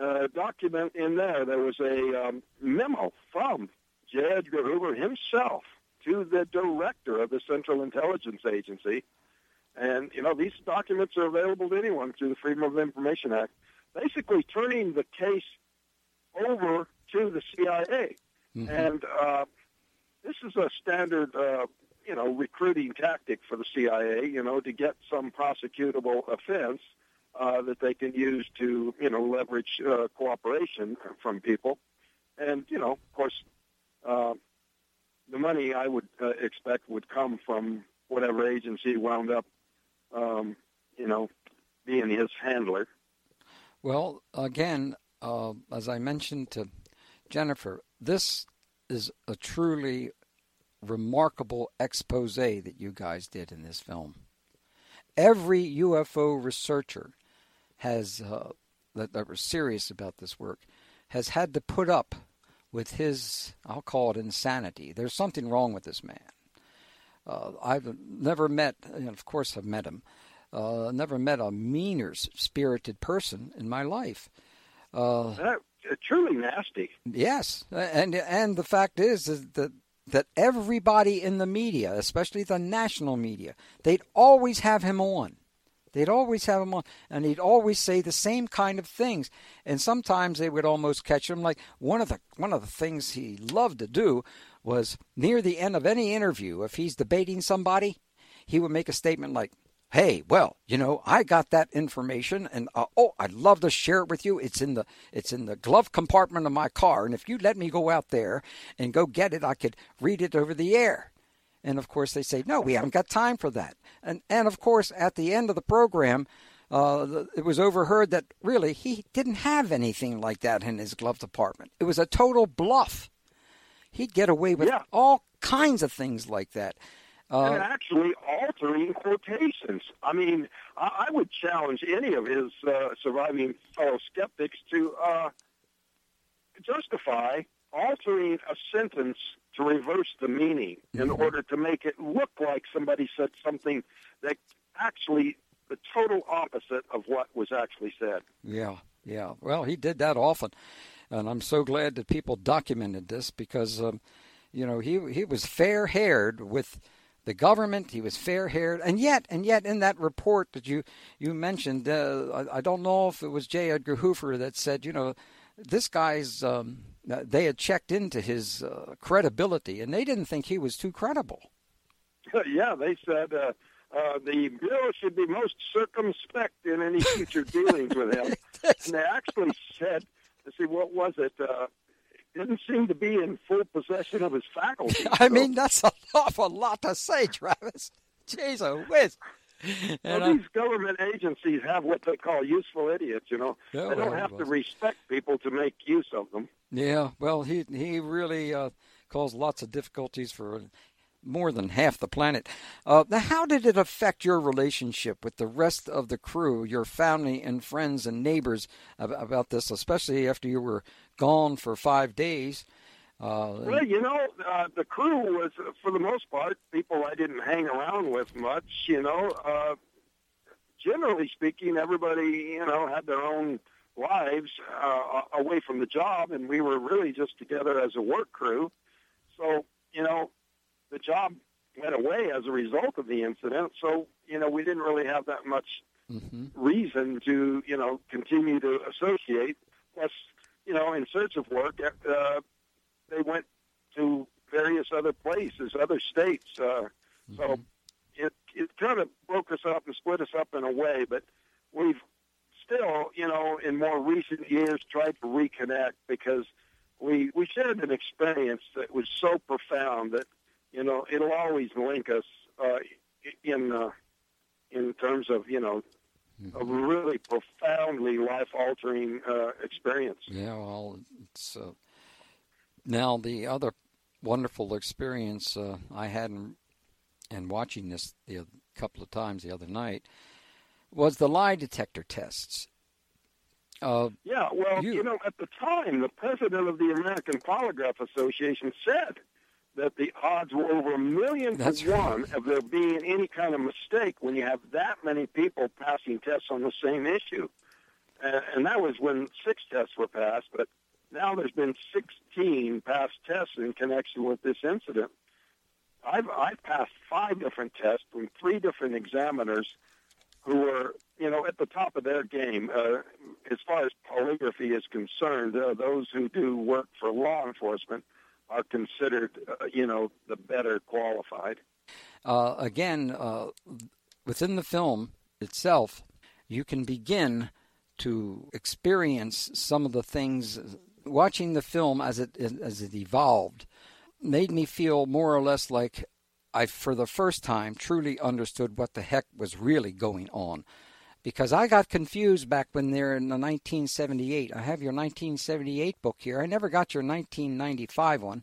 uh, document in there, there was a um, memo from J. Edgar Hoover himself to the director of the Central Intelligence Agency and, you know, these documents are available to anyone through the Freedom of Information Act, basically turning the case over to the CIA. Mm-hmm. And uh, this is a standard, uh, you know, recruiting tactic for the CIA, you know, to get some prosecutable offense uh, that they can use to, you know, leverage uh, cooperation from people. And, you know, of course, uh, the money I would uh, expect would come from whatever agency wound up um, you know, being his handler. Well, again, uh, as I mentioned to Jennifer, this is a truly remarkable expose that you guys did in this film. Every UFO researcher has uh, that, that was serious about this work has had to put up with his, I'll call it insanity. There's something wrong with this man. Uh, I've never met, and of course, I've met him. Uh, never met a meaner spirited person in my life. Uh, uh, truly nasty. Yes, and and the fact is, is that that everybody in the media, especially the national media, they'd always have him on. They'd always have him on, and he'd always say the same kind of things. And sometimes they would almost catch him. Like one of the one of the things he loved to do was near the end of any interview, if he's debating somebody, he would make a statement like, Hey, well, you know, I got that information, and uh, oh, I'd love to share it with you. It's in the it's in the glove compartment of my car, and if you let me go out there and go get it, I could read it over the air. And of course, they say, no, we haven't got time for that. And and of course, at the end of the program, uh, it was overheard that really he didn't have anything like that in his glove compartment. It was a total bluff he'd get away with yeah. all kinds of things like that. Uh, and actually altering quotations. I mean, I, I would challenge any of his uh, surviving fellow skeptics to uh, justify altering a sentence to reverse the meaning in mm-hmm. order to make it look like somebody said something that actually the total opposite of what was actually said. Yeah, yeah. Well, he did that often and I'm so glad that people documented this because, um, you know, he he was fair haired with the government. He was fair haired, and yet, and yet, in that report that you you mentioned, uh, I, I, don't know if it was J. Edgar Hoover that said, you know, this guy's. Um, they had checked into his uh, credibility, and they didn't think he was too credible. yeah, they said. Uh, uh, the Bureau should be most circumspect in any future dealings with him. and they actually said see what was it? Uh, didn't seem to be in full possession of his faculties. I so. mean, that's an awful lot to say, Travis. Jeez, whiz. Well, these government agencies have what they call useful idiots. You know, yeah, they don't well, have to respect people to make use of them. Yeah, well, he he really uh, caused lots of difficulties for more than half the planet. Uh, now, how did it affect your relationship with the rest of the crew, your family and friends and neighbors about this, especially after you were gone for five days? Uh, well, you know, uh, the crew was, for the most part, people I didn't hang around with much. You know, uh, generally speaking, everybody, you know, had their own lives uh, away from the job, and we were really just together as a work crew. So, you know, the job went away as a result of the incident. So, you know, we didn't really have that much mm-hmm. reason to, you know, continue to associate. Plus, you know, in search of work, uh, they went to various other places, other states. Uh, mm-hmm. So it it kind of broke us up and split us up in a way, but we've still, you know, in more recent years tried to reconnect because we we shared an experience that was so profound that you know it'll always link us uh, in uh, in terms of you know mm-hmm. a really profoundly life altering uh, experience. Yeah, well, it's uh, now the other wonderful experience uh, I had in, in watching this the couple of times the other night was the lie detector tests. Uh, yeah, well, you, you, know, at the time, the president of the American Polygraph Association said that the odds were over a million to right. one of there being any kind of mistake when you have that many people passing tests on the same issue. Uh, and that was when six tests were passed, but now there's been 16 past tests in connection with this incident. I've, I've passed five different tests from three different examiners who are, you know, at the top of their game. Uh, as far as polygraphy is concerned, uh, those who do work for law enforcement are considered, uh, you know, the better qualified. Uh, again, uh, within the film itself, you can begin to experience some of the things. Watching the film as it as it evolved made me feel more or less like I, for the first time, truly understood what the heck was really going on. Because I got confused back when they're in the 1978. I have your 1978 book here. I never got your 1995 one.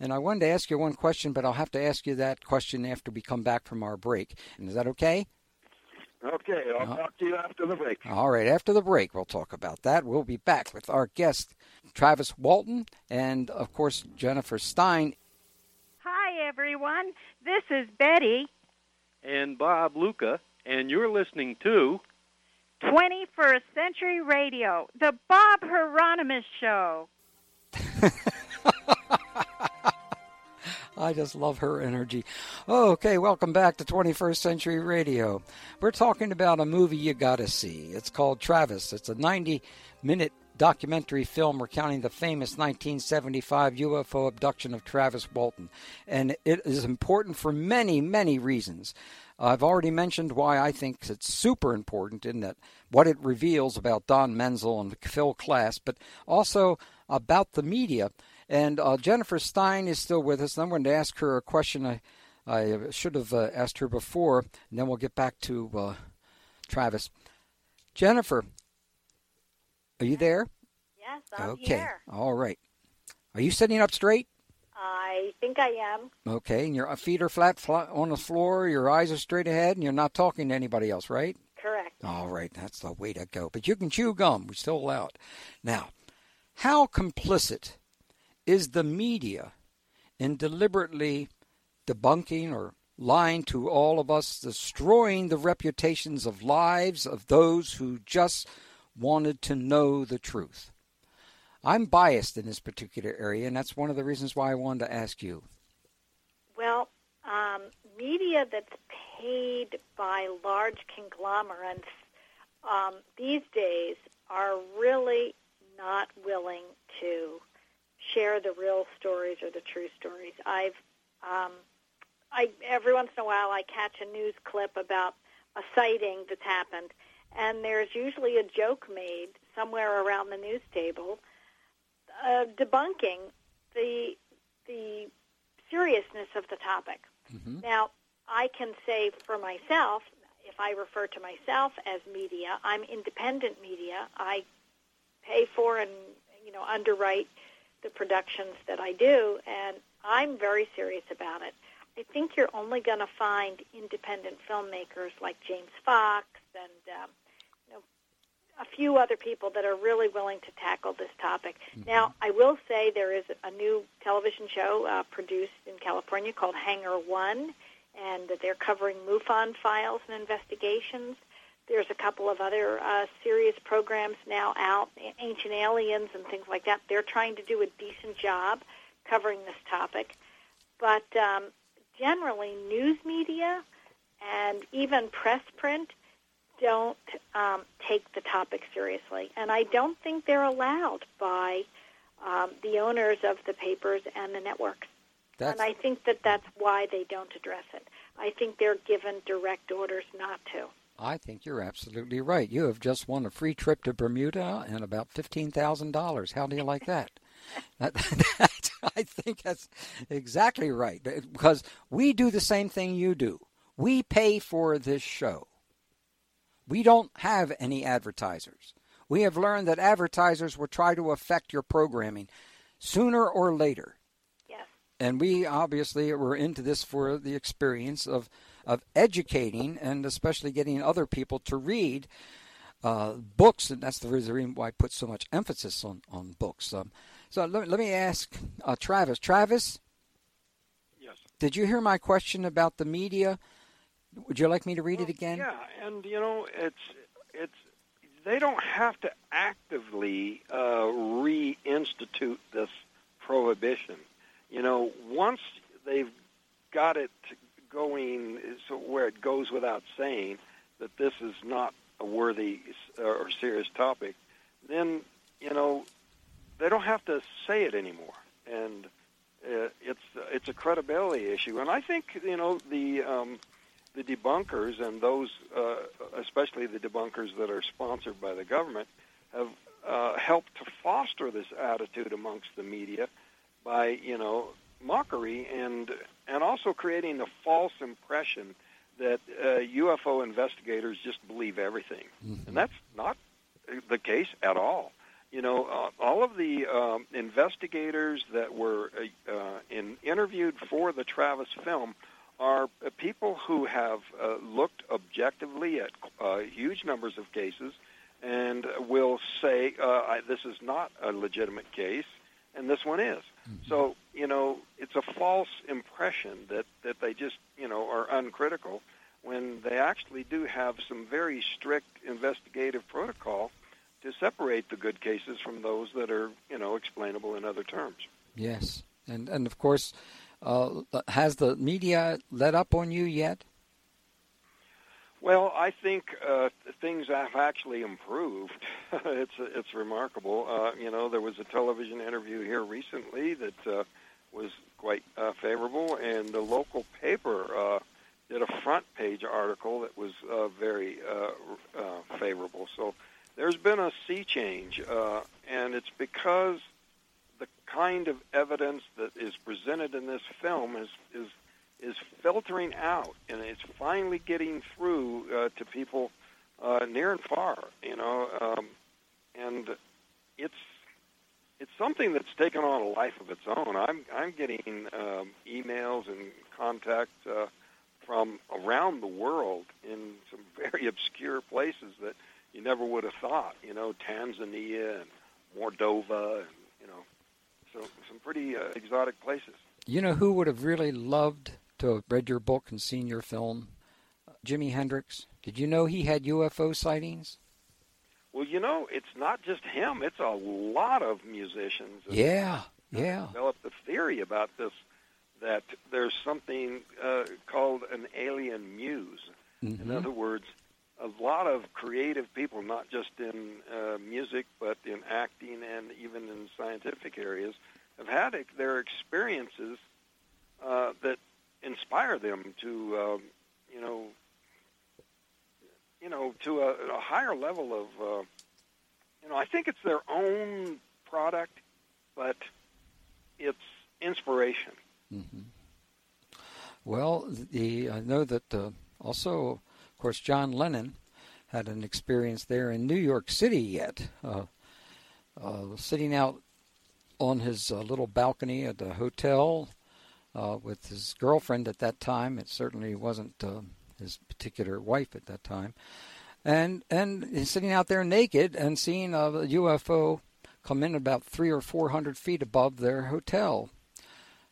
And I wanted to ask you one question, but I'll have to ask you that question after we come back from our break. And is that okay? Okay, I'll uh, talk to you after the break. All right, after the break, we'll talk about that. We'll be back with our guest, Travis Walton, and of course, Jennifer Stein Hi, everyone. This is Betty. And Bob Luca, and you're listening to 21st Century Radio, the Bob Hieronimus Show. I just love her energy. Okay, welcome back to 21st Century Radio. We're talking about a movie you got to see. It's called Travis. It's a 90 minute documentary film recounting the famous 1975 UFO abduction of Travis Walton. And it is important for many, many reasons. I've already mentioned why I think it's super important in that what it reveals about Don Menzel and Phil Klass, but also about the media. And uh, Jennifer Stein is still with us, and I'm going to ask her a question I, I should have uh, asked her before, and then we'll get back to uh, Travis. Jennifer, are you there? Yes, I'm okay. here. All right. Are you sitting up straight? I think I am. Okay, and your feet are flat, flat on the floor, your eyes are straight ahead, and you're not talking to anybody else, right? Correct. All right, that's the way to go. But you can chew gum. We still allow it. Now, how complicit is the media in deliberately debunking or lying to all of us, destroying the reputations of lives of those who just wanted to know the truth. I'm biased in this particular area, and that's one of the reasons why I wanted to ask you. Well, um, media that's paid by large conglomerates um, these days are really not willing to share the real stories or the true stories. I've um, I every once in a while I catch a news clip about a sighting that's happened, and there's usually a joke made somewhere around the news table uh, debunking the the seriousness of the topic. Mm-hmm. Now, I can say for myself, if I refer to myself as media, I'm independent media. I pay for and you know underwrite the productions that I do, and I'm very serious about it. I think you're only going to find independent filmmakers like James Fox and um, a few other people that are really willing to tackle this topic. Mm-hmm. Now, I will say there is a new television show uh, produced in California called Hangar One, and they're covering MUFON files and investigations. There's a couple of other uh, serious programs now out, Ancient Aliens and things like that. They're trying to do a decent job covering this topic. But um, generally news media and even press print don't um, take the topic seriously. And I don't think they're allowed by um, the owners of the papers and the networks. That's, and I think that that's why they don't address it. I think they're given direct orders not to. I think you're absolutely right. You have just won a free trip to Bermuda and about fifteen thousand dollars. How do you like that? that, that? I think that's exactly right because we do the same thing you do. We pay for this show. We don't have any advertisers. We have learned that advertisers will try to affect your programming sooner or later. Yes. And we obviously were into this for the experience of of educating and especially getting other people to read uh, books, and that's the reason why I put so much emphasis on on books. Um, so let, let me ask uh, Travis. Travis, Yes. did you hear my question about the media? Would you like me to read Well, it again? Yeah, and you know, it's it's they don't have to actively uh, reinstitute this prohibition. You know, once they've got it going, so where it goes without saying that this is not a worthy or serious topic, then you know they don't have to say it anymore, and uh, it's it's a credibility issue. And I think you know the um, the debunkers and those, uh, especially the debunkers that are sponsored by the government, have uh, helped to foster this attitude amongst the media by you know mockery and and also creating the false impression that uh, UFO investigators just believe everything, Mhm. and that's not the case at all. You know, uh, all of the um, investigators that were uh, uh, in, interviewed for the Travis film are uh, people who have uh, looked objectively at uh, huge numbers of cases and will say uh, I, this is not a legitimate case, and this one is. So you know, it's a false impression that that they just you know are uncritical when they actually do have some very strict investigative protocol to separate the good cases from those that are you know explainable in other terms. Yes, and and of course, uh, has the media let up on you yet? Well, I think uh, things have actually improved. it's it's remarkable. Uh, you know, there was a television interview here recently that uh, was quite uh, favorable, and the local paper uh, did a front page article that was uh, very uh, uh, favorable. So there's been a sea change, uh, and it's because the kind of evidence that is presented in this film is is is filtering out, and it's finally getting through uh, to people uh, near and far. You know, um, and it's it's something that's taken on a life of its own. I'm I'm getting um, emails and contact uh, from around the world in some very obscure places that you never would have thought. You know, Tanzania and Moldova, and you know, so some pretty uh, exotic places. You know who would have really loved to have read your book and seen your film? Jimi Hendrix. Did you know he had UFO sightings? Well, you know, it's not just him; it's a lot of musicians. Yeah, yeah. Developed a theory about this that there's something uh, called an alien muse. In Mhm. other words, a lot of creative people, not just in uh, music, but in acting and even in scientific areas, have had their experiences uh, that inspire them to, um, you know, you know, to a, a higher level of, uh, you know, I think it's their own product, but it's inspiration. hmm Well, the I know that uh, also, of course, John Lennon had an experience there in New York City. Yet, uh, uh, sitting out on his uh, little balcony at the hotel uh, with his girlfriend at that time. It certainly wasn't uh, his particular wife at that time, and and he's sitting out there naked and seeing a UFO come in about three or four hundred feet above their hotel.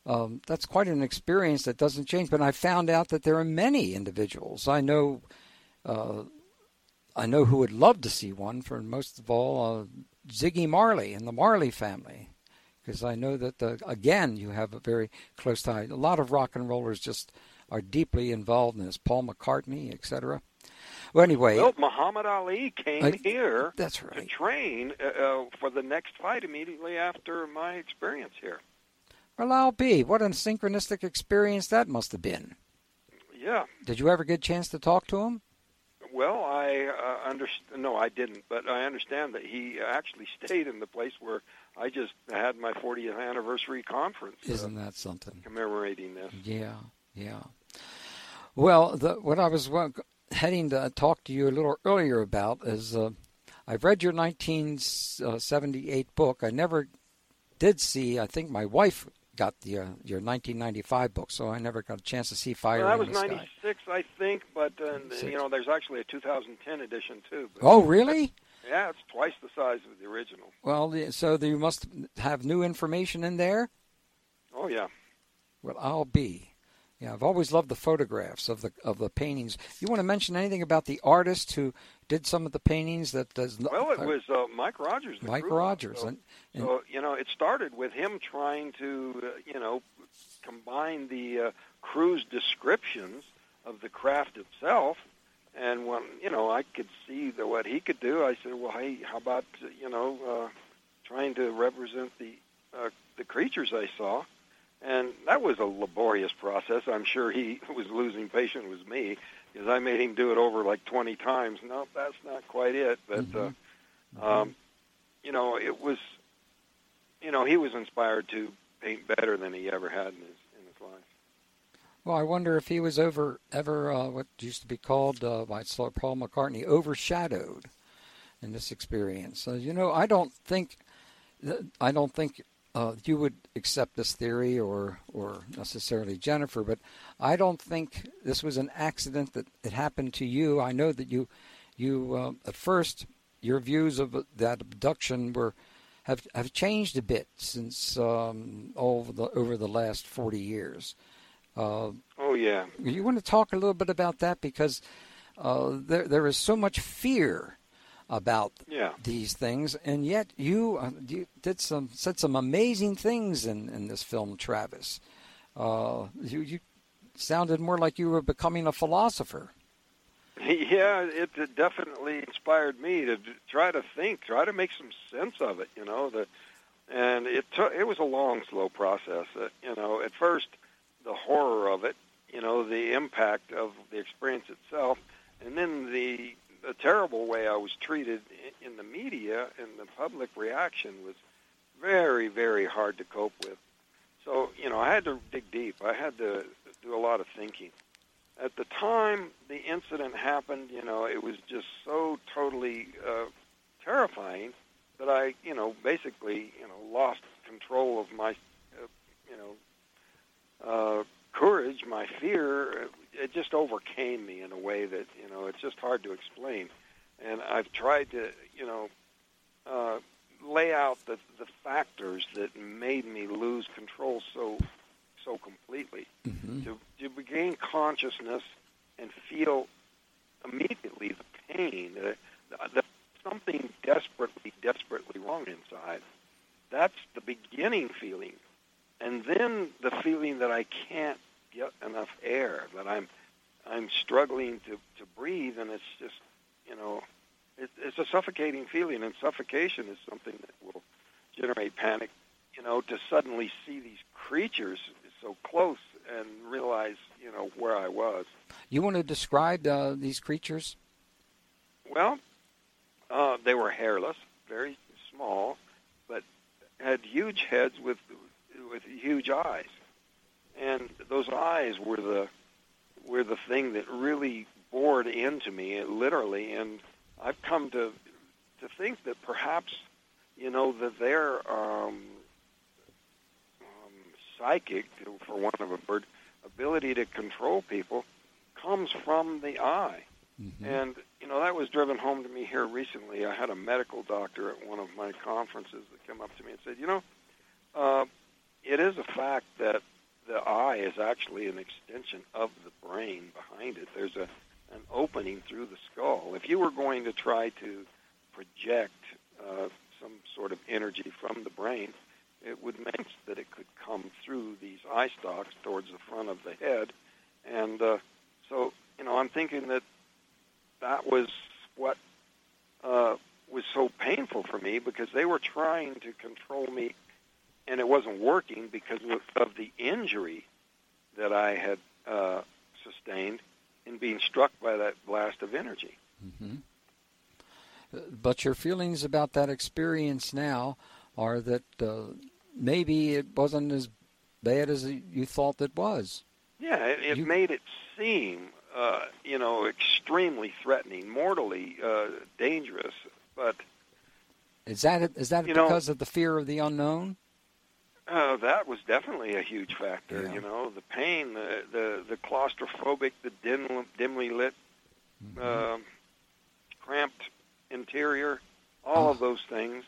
Um, that's quite an experience that doesn't change. But I found out that there are many individuals I know. Uh, I know who would love to see one. For most of all, uh, Ziggy Marley and the Marley family Because I know that uh, again you have a very close tie. A lot of rock and rollers just are deeply involved in this. Paul McCartney, etc. Well, anyway, Well, Muhammad Ali came I- here that's right. to train uh, uh, for the next fight immediately after my experience here. Well, I'll be. What a synchronistic experience that must have been. Yeah. Did you ever get a chance to talk to him? Well, I uh, understand. No, I didn't, but I understand that he actually stayed in the place where I just had my 40th anniversary conference uh, Isn't that something? commemorating this. Yeah, yeah. Well, the, what I was wa- heading to talk to you a little earlier about is uh, I've read your 1978 book. I never did see. I think my wife got the uh, your 1995 book, so I never got a chance to see Fire Well, that was the Sky. 96, I think, but uh, you know, there's actually a 2010 edition too. But, Oh, really? Yeah, it's twice the size of the original. Well, so you must have new information in there. Oh yeah. Well, I'll be. Yeah, I've always loved the photographs of the of the paintings. You want to mention anything about the artist who did some of the paintings? That does. Well, it was uh, Mike Rogers. Mike. Rogers, So, and, and so you know, it started with him trying to, uh, you know, combine the uh, crew's descriptions of the craft itself. And when you know, I could see the, what he could do. I said, "Well, hey, how about uh, you know, uh, trying to represent the uh, the creatures I saw?" And that was a laborious process. I'm sure he was losing patience with me because I made him do it over like 20 times. No, that's not quite it. But Mhm. uh, um, you know, it was, you know, he was inspired to paint better than he ever had in his in his life. Well, I wonder if he was over ever uh, what used to be called uh, by Paul McCartney overshadowed in this experience. Uh, you know, I don't think I don't think uh, you would accept this theory or or necessarily Jennifer, but I don't think this was an accident that it happened to you. I know that you you uh, at first your views of that abduction were have have changed a bit since um, over the over the last forty years. Uh, Oh yeah, you want to talk a little bit about that because uh, there there is so much fear about yeah. these things, and yet you uh, you did some said some amazing things in, in this film, Travis. Uh, you you sounded more like you were becoming a philosopher. Yeah, it, it definitely inspired me to try to think, try to make some sense of it. You know, the and it took it was a long, slow process. Uh, you know, at first the horror of it, you know, the impact of the experience itself, and then the the terrible way I was treated in the media and the public reaction was very, very hard to cope with. So, you know, I had to dig deep. I had to do a lot of thinking at the time the incident happened, you know, it was just so totally uh, terrifying that I, you know, basically, you know, lost control of my, uh, you know, uh, courage, my fear. It just overcame me in a way that, you know, it's just hard to explain. And I've tried to, you know, uh, lay out the the factors that made me lose control so so completely Mm-hmm. to, to regain consciousness and feel immediately the pain, the, the, something desperately, desperately wrong inside. That's the beginning feeling. And then the feeling that I can't get enough air, that I'm, I'm struggling to, to breathe, and it's just, you know, it, it's a suffocating feeling, and suffocation is something that will generate panic. You know, to suddenly see these creatures so close and realize, you know, where I was. You want to describe uh, these creatures? Well, uh, they were hairless, very small, but had huge heads with with huge eyes, and those eyes were the were the thing that really bored into me, literally. And I've come to to think that perhaps, you know, that their um, um, psychic, for want of a word, ability to control people comes from the eye. Mm-hmm. And you know that was driven home to me here recently. I had a medical doctor at one of my conferences that came up to me and said, "You know, uh, it is a fact that the eye is actually an extension of the brain behind it. There's a an opening through the skull. If you were going to try to project uh, some sort of energy from the brain, it would make that it could come through these eye stalks towards the front of the head, and uh, so you know I'm thinking that that was what uh, was so painful for me because they were trying to control me, and it wasn't working because of, the injury that I had uh, sustained in being struck by that blast of energy. Mm-hmm. But your feelings about that experience now are that uh, maybe it wasn't as bad as you thought it was. Yeah, it, it you... made it seem, uh, you know, extremely threatening, mortally uh, dangerous. But is that is that because know, of the fear of the unknown? Uh, that was definitely a huge factor. Yeah. You know, the pain, the the, the claustrophobic, the dim, dimly lit, mm-hmm. uh, cramped interior, all oh. of those things.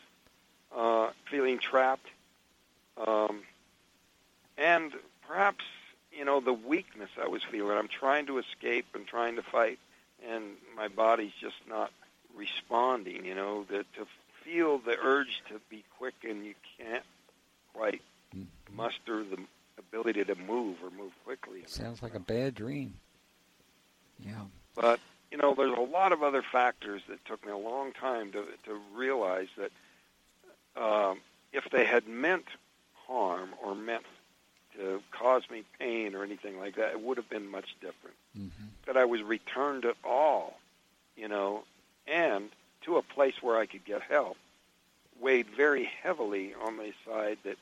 Uh, feeling trapped, um, and perhaps you know the weakness I was feeling. I'm trying to escape and trying to fight, and my body's just not responding. You know, that to feel the urge to be quick and you can't quite. Muster the ability to move or move quickly. Sounds like a bad dream. Yeah. But you know, there's a lot of other factors that took me a long time to to realize that um, if they had meant harm or meant to cause me pain or anything like that, it would have been much different. Mm-hmm. That I was returned at all, you know, and to a place where I could get help weighed very heavily on my side that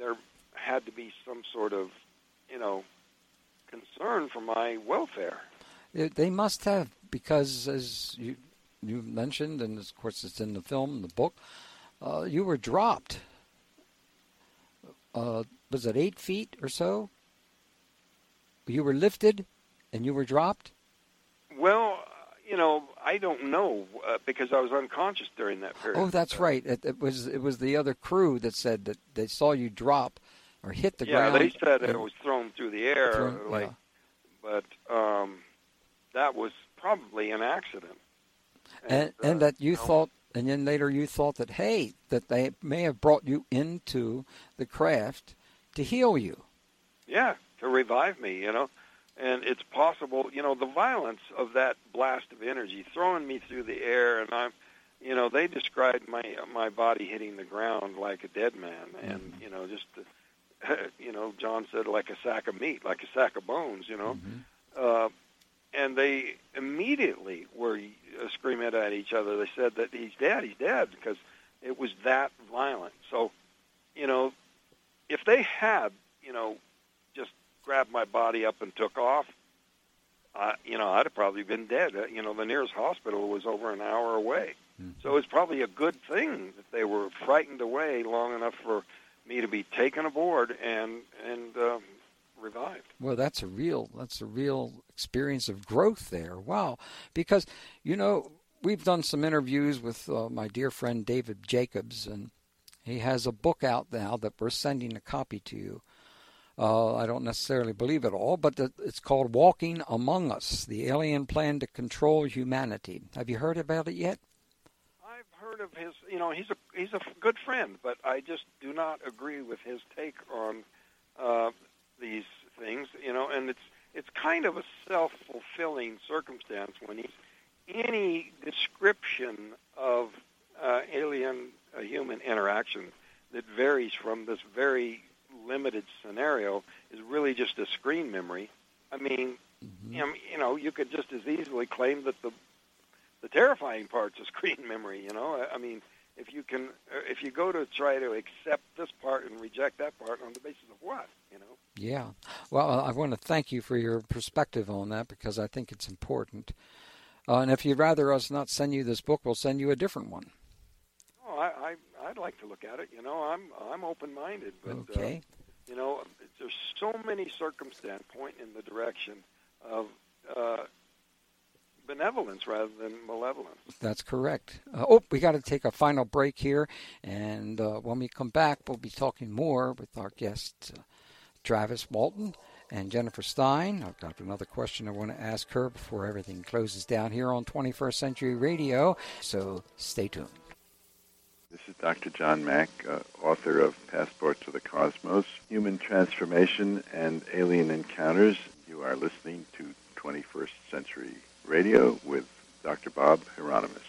there had to be some sort of, you know, concern for my welfare. They must have because, as you you mentioned, and of course it's in the film, the book, uh, you were dropped. Uh, was it eight feet or so? You were lifted, and you were dropped. Well, you know, I don't know uh, because I was unconscious during that period. Oh, that's right. It, it, was it was the other crew that said that they saw you drop or hit the yeah, ground. Yeah, they said it was thrown through the air, thrown, like, yeah. but um, that was probably an accident. And and, uh, and that you, you know, thought, and then later you thought that hey, that they may have brought you into the craft to heal you. Yeah, to revive me. You know, and it's possible, you know, the violence of that blast of energy throwing me through the air, and I'm, you know, they described my my body hitting the ground like a dead man, and mm-hmm. you know, just, you know, John said like a sack of meat, like a sack of bones, you know, mm-hmm. uh, and they immediately were uh, screaming at each other. They said that he's dead, he's dead, because it was that violent. So, you know, if they had, you know, grabbed my body up and took off, uh, you know, I'd have probably been dead. Uh, you know, the nearest hospital was over an hour away. Mm-hmm. So it's probably a good thing that they were frightened away long enough for me to be taken aboard and and um, revived. Well, that's a real that's a real experience of growth there. Wow, because you know we've done some interviews with uh, my dear friend David Jacobs, and he has a book out now that we're sending a copy to you. Uh, I don't necessarily believe it all, but it's called Walking Among Us The Alien Plan to Control Humanity. Have you heard about it yet? I've heard of his, you know, he's a he's a good friend, but I just do not agree with his take on uh, these things, you know, and it's it's kind of a self-fulfilling circumstance when he's any description of uh, alien uh, human interaction that varies from this very limited scenario is really just a screen memory. I mean, mm-hmm. you, know, you could just as easily claim that the the terrifying part's a screen memory. You know, I, I mean, if you can, if you go to try to accept this part and reject that part on the basis of what, you know? Yeah. Well, I want to thank you for your perspective on that because I think it's important. Uh, and if you'd rather us not send you this book, we'll send you a different one. Oh, I, I I'd like to look at it. You know, I'm I'm open minded, but okay. Uh, you know, there's so many circumstances pointing in the direction of uh, benevolence rather than malevolence. That's correct. Uh, oh, we got to take a final break here, and uh, when we come back, we'll be talking more with our guest, uh, Travis Walton and Jennifer Stein. I've got another question I want to ask her before everything closes down here on 21st Century Radio, so stay tuned. This is Dr. John Mack, uh, author of Passport to the Cosmos, Human Transformation and Alien Encounters. You are listening to 21st Century Radio with Dr. Bob Hieronimus.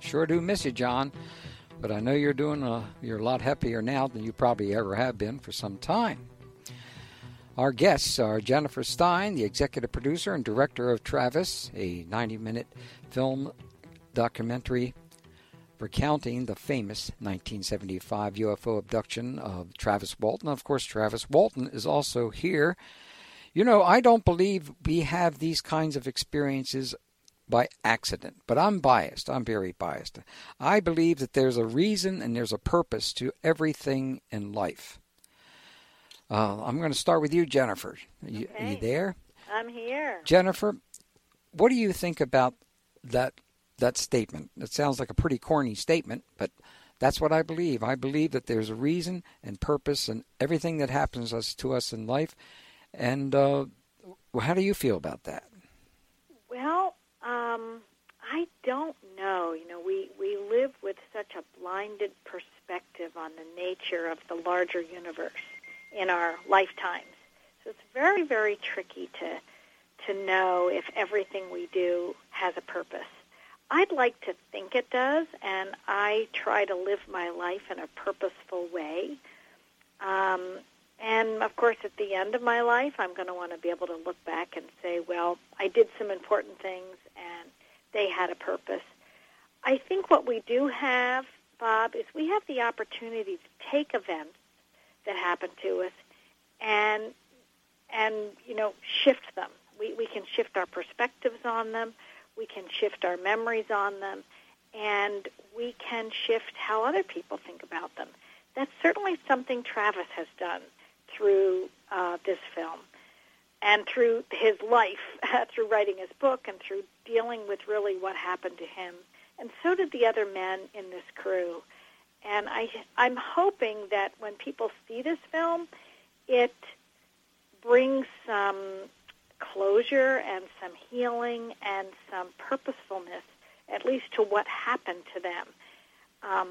Sure do miss you, John. But I know you're doing a, you're a lot happier now than you probably ever have been for some time. Our guests are Jennifer Stein, the executive producer and director of Travis, a 90 minute film documentary recounting the famous 1975 UFO abduction of Travis Walton. Of course, Travis Walton is also here. You know, I don't believe we have these kinds of experiences by accident, but I'm biased. I'm very biased. I believe that there's a reason and there's a purpose to everything in life. Uh, I'm going to start with you, Jennifer. You, okay. You there? I'm here. Jennifer, what do you think about that that statement? It sounds like a pretty corny statement, but that's what I believe. I believe that there's a reason and purpose and everything that happens us to us in life. And uh, how do you feel about that? Well, um, I don't know. You know, we we live with such a blinded perspective on the nature of the larger universe in our lifetimes. So it's very, very tricky to to know if everything we do has a purpose. I'd like to think it does, and I try to live my life in a purposeful way. Um, and of course, at the end of my life, I'm going to want to be able to look back and say, well, I did some important things, and they had a purpose. I think what we do have, Bob, is we have the opportunity to take events that happen to us and and you know shift them. We we can shift our perspectives on them. We can shift our memories on them, and we can shift how other people think about them. That's certainly something Travis has done through uh, this film and through his life, through writing his book and through dealing with really what happened to him. And so did the other men in this crew. And I, I'm hoping that when people see this film, it brings some closure and some healing and some purposefulness, at least to what happened to them. Um,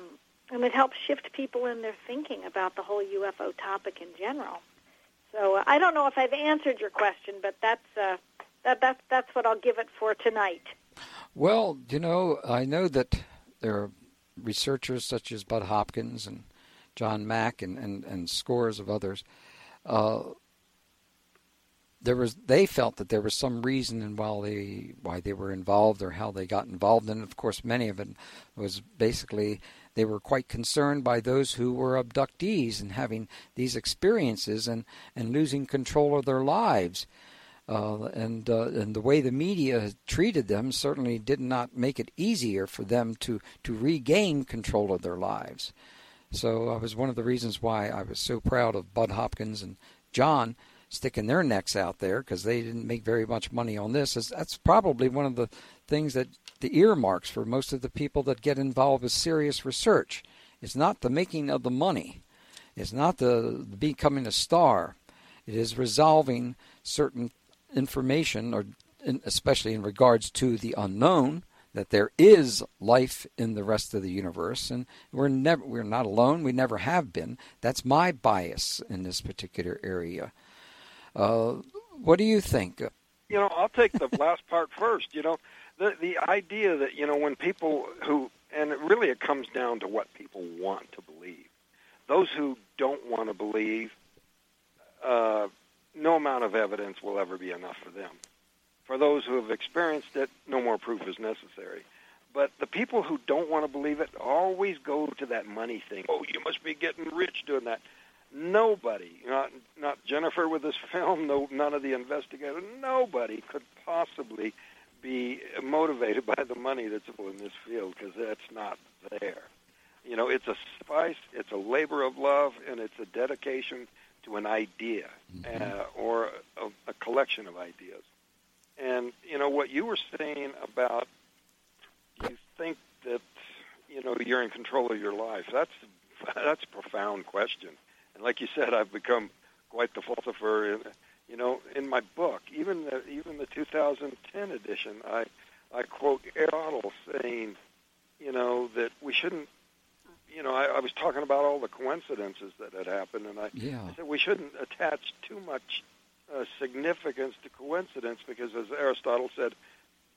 and it helps shift people in their thinking about the whole UFO topic in general. So uh, I don't know if I've answered your question, but that's uh, that, that that's what I'll give it for tonight. Well, you know, I know that there are researchers such as Bud Hopkins and John Mack and, and, and scores of others. Uh, there was they felt that there was some reason in why they why they were involved or how they got involved and of course many of it was basically they were quite concerned by those who were abductees and having these experiences and, and losing control of their lives uh, and uh, and the way the media treated them certainly did not make it easier for them to to regain control of their lives. So I was one of the reasons why I was so proud of Bud Hopkins and John sticking their necks out there because they didn't make very much money on this. That's probably one of the things that the earmarks for most of the people that get involved with serious research. It's not the making of the money. It's not the becoming a star. It is resolving certain information, or in, especially in regards to the unknown, that there is life in the rest of the universe, and we're never we're not alone. We never have been. That's my bias in this particular area. Uh, what do you think? You know, I'll take the last part first. You know, the the idea that you know when people who and it really it comes down to what people want to believe. Those who don't want to believe, uh, no amount of evidence will ever be enough for them. For those who have experienced it, no more proof is necessary. But the people who don't want to believe it always go to that money thing. Oh, you must be getting rich doing that. Nobody, not not Jennifer with this film, no none of the investigators, nobody could possibly be motivated by the money that's in this field because that's not there. You know, it's a spice, it's a labor of love, and it's a dedication to an idea mm-hmm. uh, or a, a collection of ideas. And you know what you were saying about you think that you know you're in control of your life. That's that's a profound question. And like you said, I've become quite the philosopher. In, you know, in my book, even the, even the 2010 edition, I I quote Aristotle saying, you know, that we shouldn't you know, I, I was talking about all the coincidences that had happened, and I, Yeah. I said we shouldn't attach too much uh, significance to coincidence because, as Aristotle said,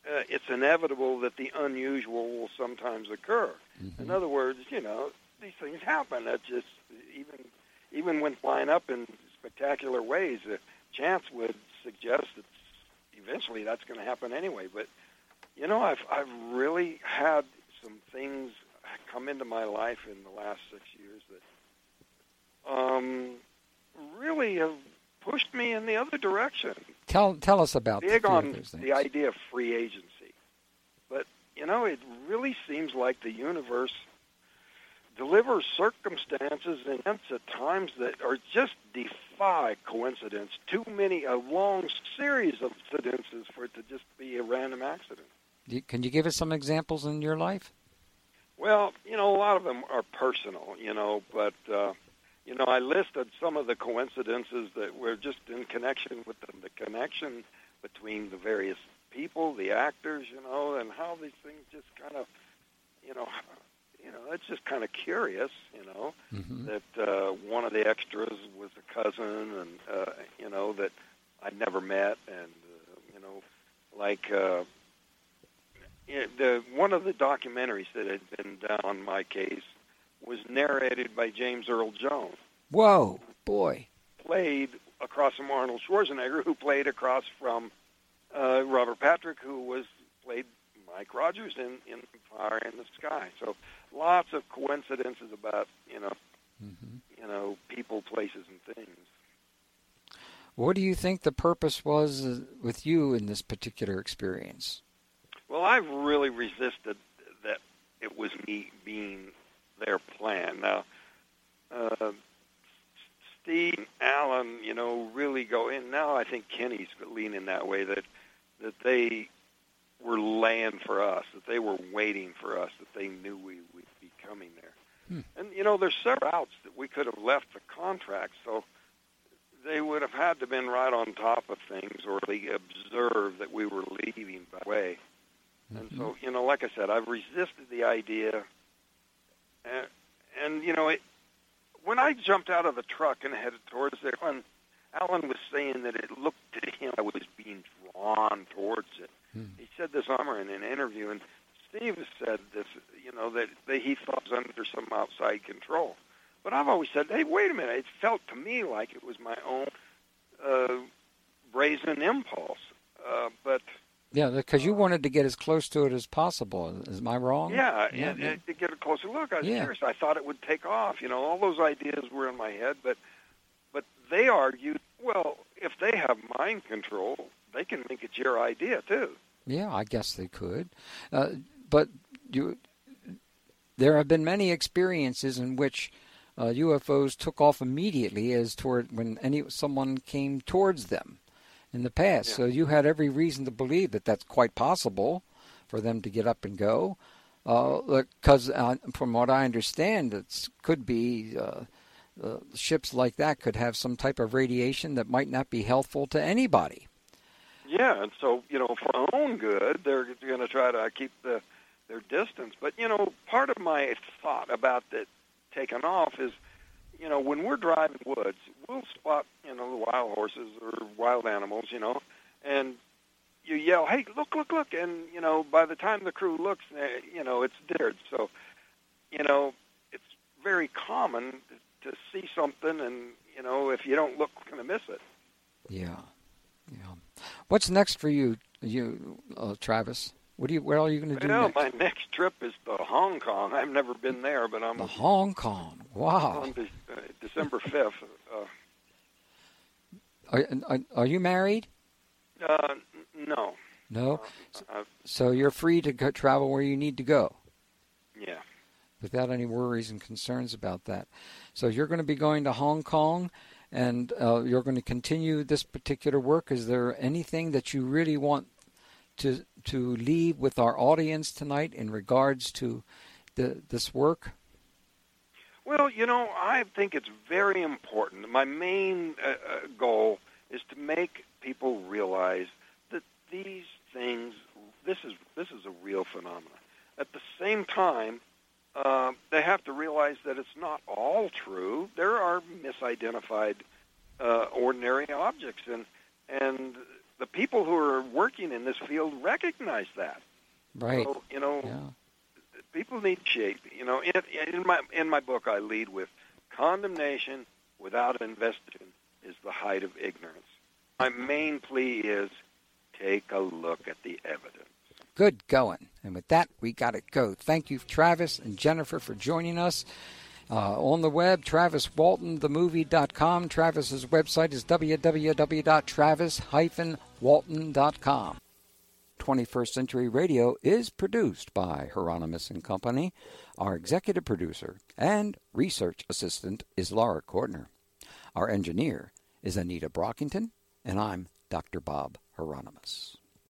uh, it's inevitable that the unusual will sometimes occur. Mm-hmm. In other words, you know, these things happen. That just even even when line up in spectacular ways, uh, chance would suggest that eventually that's going to happen anyway. But you know, I've I've really had some things come into my life in the last six years that um, really have pushed me in the other direction. Tell tell us about the Big of on the idea of free agency, but you know, it really seems like the universe delivers circumstances and events at times that are just defy coincidence. Too many, a long series of incidences for it to just be a random accident. Can you give us some examples in your life? Well, you know, a lot of them are personal, you know, but uh, you know, I listed some of the coincidences that were just in connection with the, the connection between the various people, the actors, you know, and how these things just kind of, you know, you know, it's just kind of curious, you know, Mm-hmm. that uh, one of the extras was a cousin, and uh, you know that I'd never met, and uh, you know, like uh, the one of the documentaries that had been done on my case was narrated by James Earl Jones, Whoa, boy. played across from Arnold Schwarzenegger, who played across from uh, Robert Patrick, who was played Mike Rogers in in Fire in the Sky. So lots of coincidences about you know hmm you know people, places, and things. What do you think the purpose was with you in this particular experience? Well, I've really resisted that it was me being their plan. Now, uh, Steve, Allen, you know, really go in. Now I think Kenny's leaning that way that that they were laying for us, that they were waiting for us, that they knew we would be coming there. Hmm. And you know, there's several routes that we could have left the contract, so they would have had to have been right on top of things, or they observed that we were leaving by the way. And Mhm. so, you know, like I said, I've resisted the idea. And, and you know, it, when I jumped out of the truck and headed towards there, Allen, Allen was saying that it looked to him I was being drawn towards it. Hmm. He said this summer in an interview, and Steve said this, you know, that, that he thought it was under some outside control. But I've always said, hey, wait a minute. It felt to me like it was my own uh, brazen impulse. Uh, but Yeah, because you wanted to get as close to it as possible. Is am I wrong? Yeah, Yeah, and, and to get a closer look, I was Yeah. curious. I thought it would take off. You know, all those ideas were in my head, but but they argued, well, if they have mind control, they can make it your idea too. Yeah, I guess they could. Uh, but you, there have been many experiences in which uh, UFOs took off immediately as toward when any someone came towards them in the past. Yeah. So you had every reason to believe that that's quite possible for them to get up and go. Because uh, from what I understand, it could be uh, uh, ships like that could have some type of radiation that might not be healthful to anybody. Yeah, and so you know, for their own good, they're going to try to keep the their distance. But you know, part of my thought about that taking off is, you know, when we're driving woods, we'll spot you know the wild horses or wild animals, you know, and you yell, "Hey, look, look, look!" And you know, by the time the crew looks, eh, you know, it's dead. So, you know, it's very common to see something, and you know, if you don't look, you're going to miss it. Yeah. What's next for you, you uh, Travis? What do you? Where are you going to do Well, next? my next trip is to Hong Kong. I've never been there, but I'm The Hong Kong. Wow. on uh, December fifth. Uh, Are, are, are you married? uh, no, No. uh, So you're free to go, travel where you need to go yeah. without any worries and concerns about that. So you're going to be going to Hong Kong, and uh, you're going to continue this particular work. Is there anything that you really want to to leave with our audience tonight in regards to the, this work? Well, you know, I think it's very important. My main uh, uh, goal is to make people realize that these things, this is this is a real phenomenon. At the same time, uh, they have to realize that it's not all true. There are misidentified uh, ordinary objects, and and the people who are working in this field recognize that. Right. So, you know, Yeah. people need shape. You know, in, in my in my book, I lead with condemnation without investigation is the height of ignorance. My main plea is take a look at the evidence. Good going. And with that, we got to go. Thank you, Travis and Jennifer, for joining us. Uh, on the web, traviswaltonthemovie.com. Travis's website is www.travis-walton.com. 21st Century Radio is produced by Hieronimus and Company. Our executive producer and research assistant is Laura Kortner. Our engineer is Anita Brockington, and I'm Dr. Bob Hieronimus.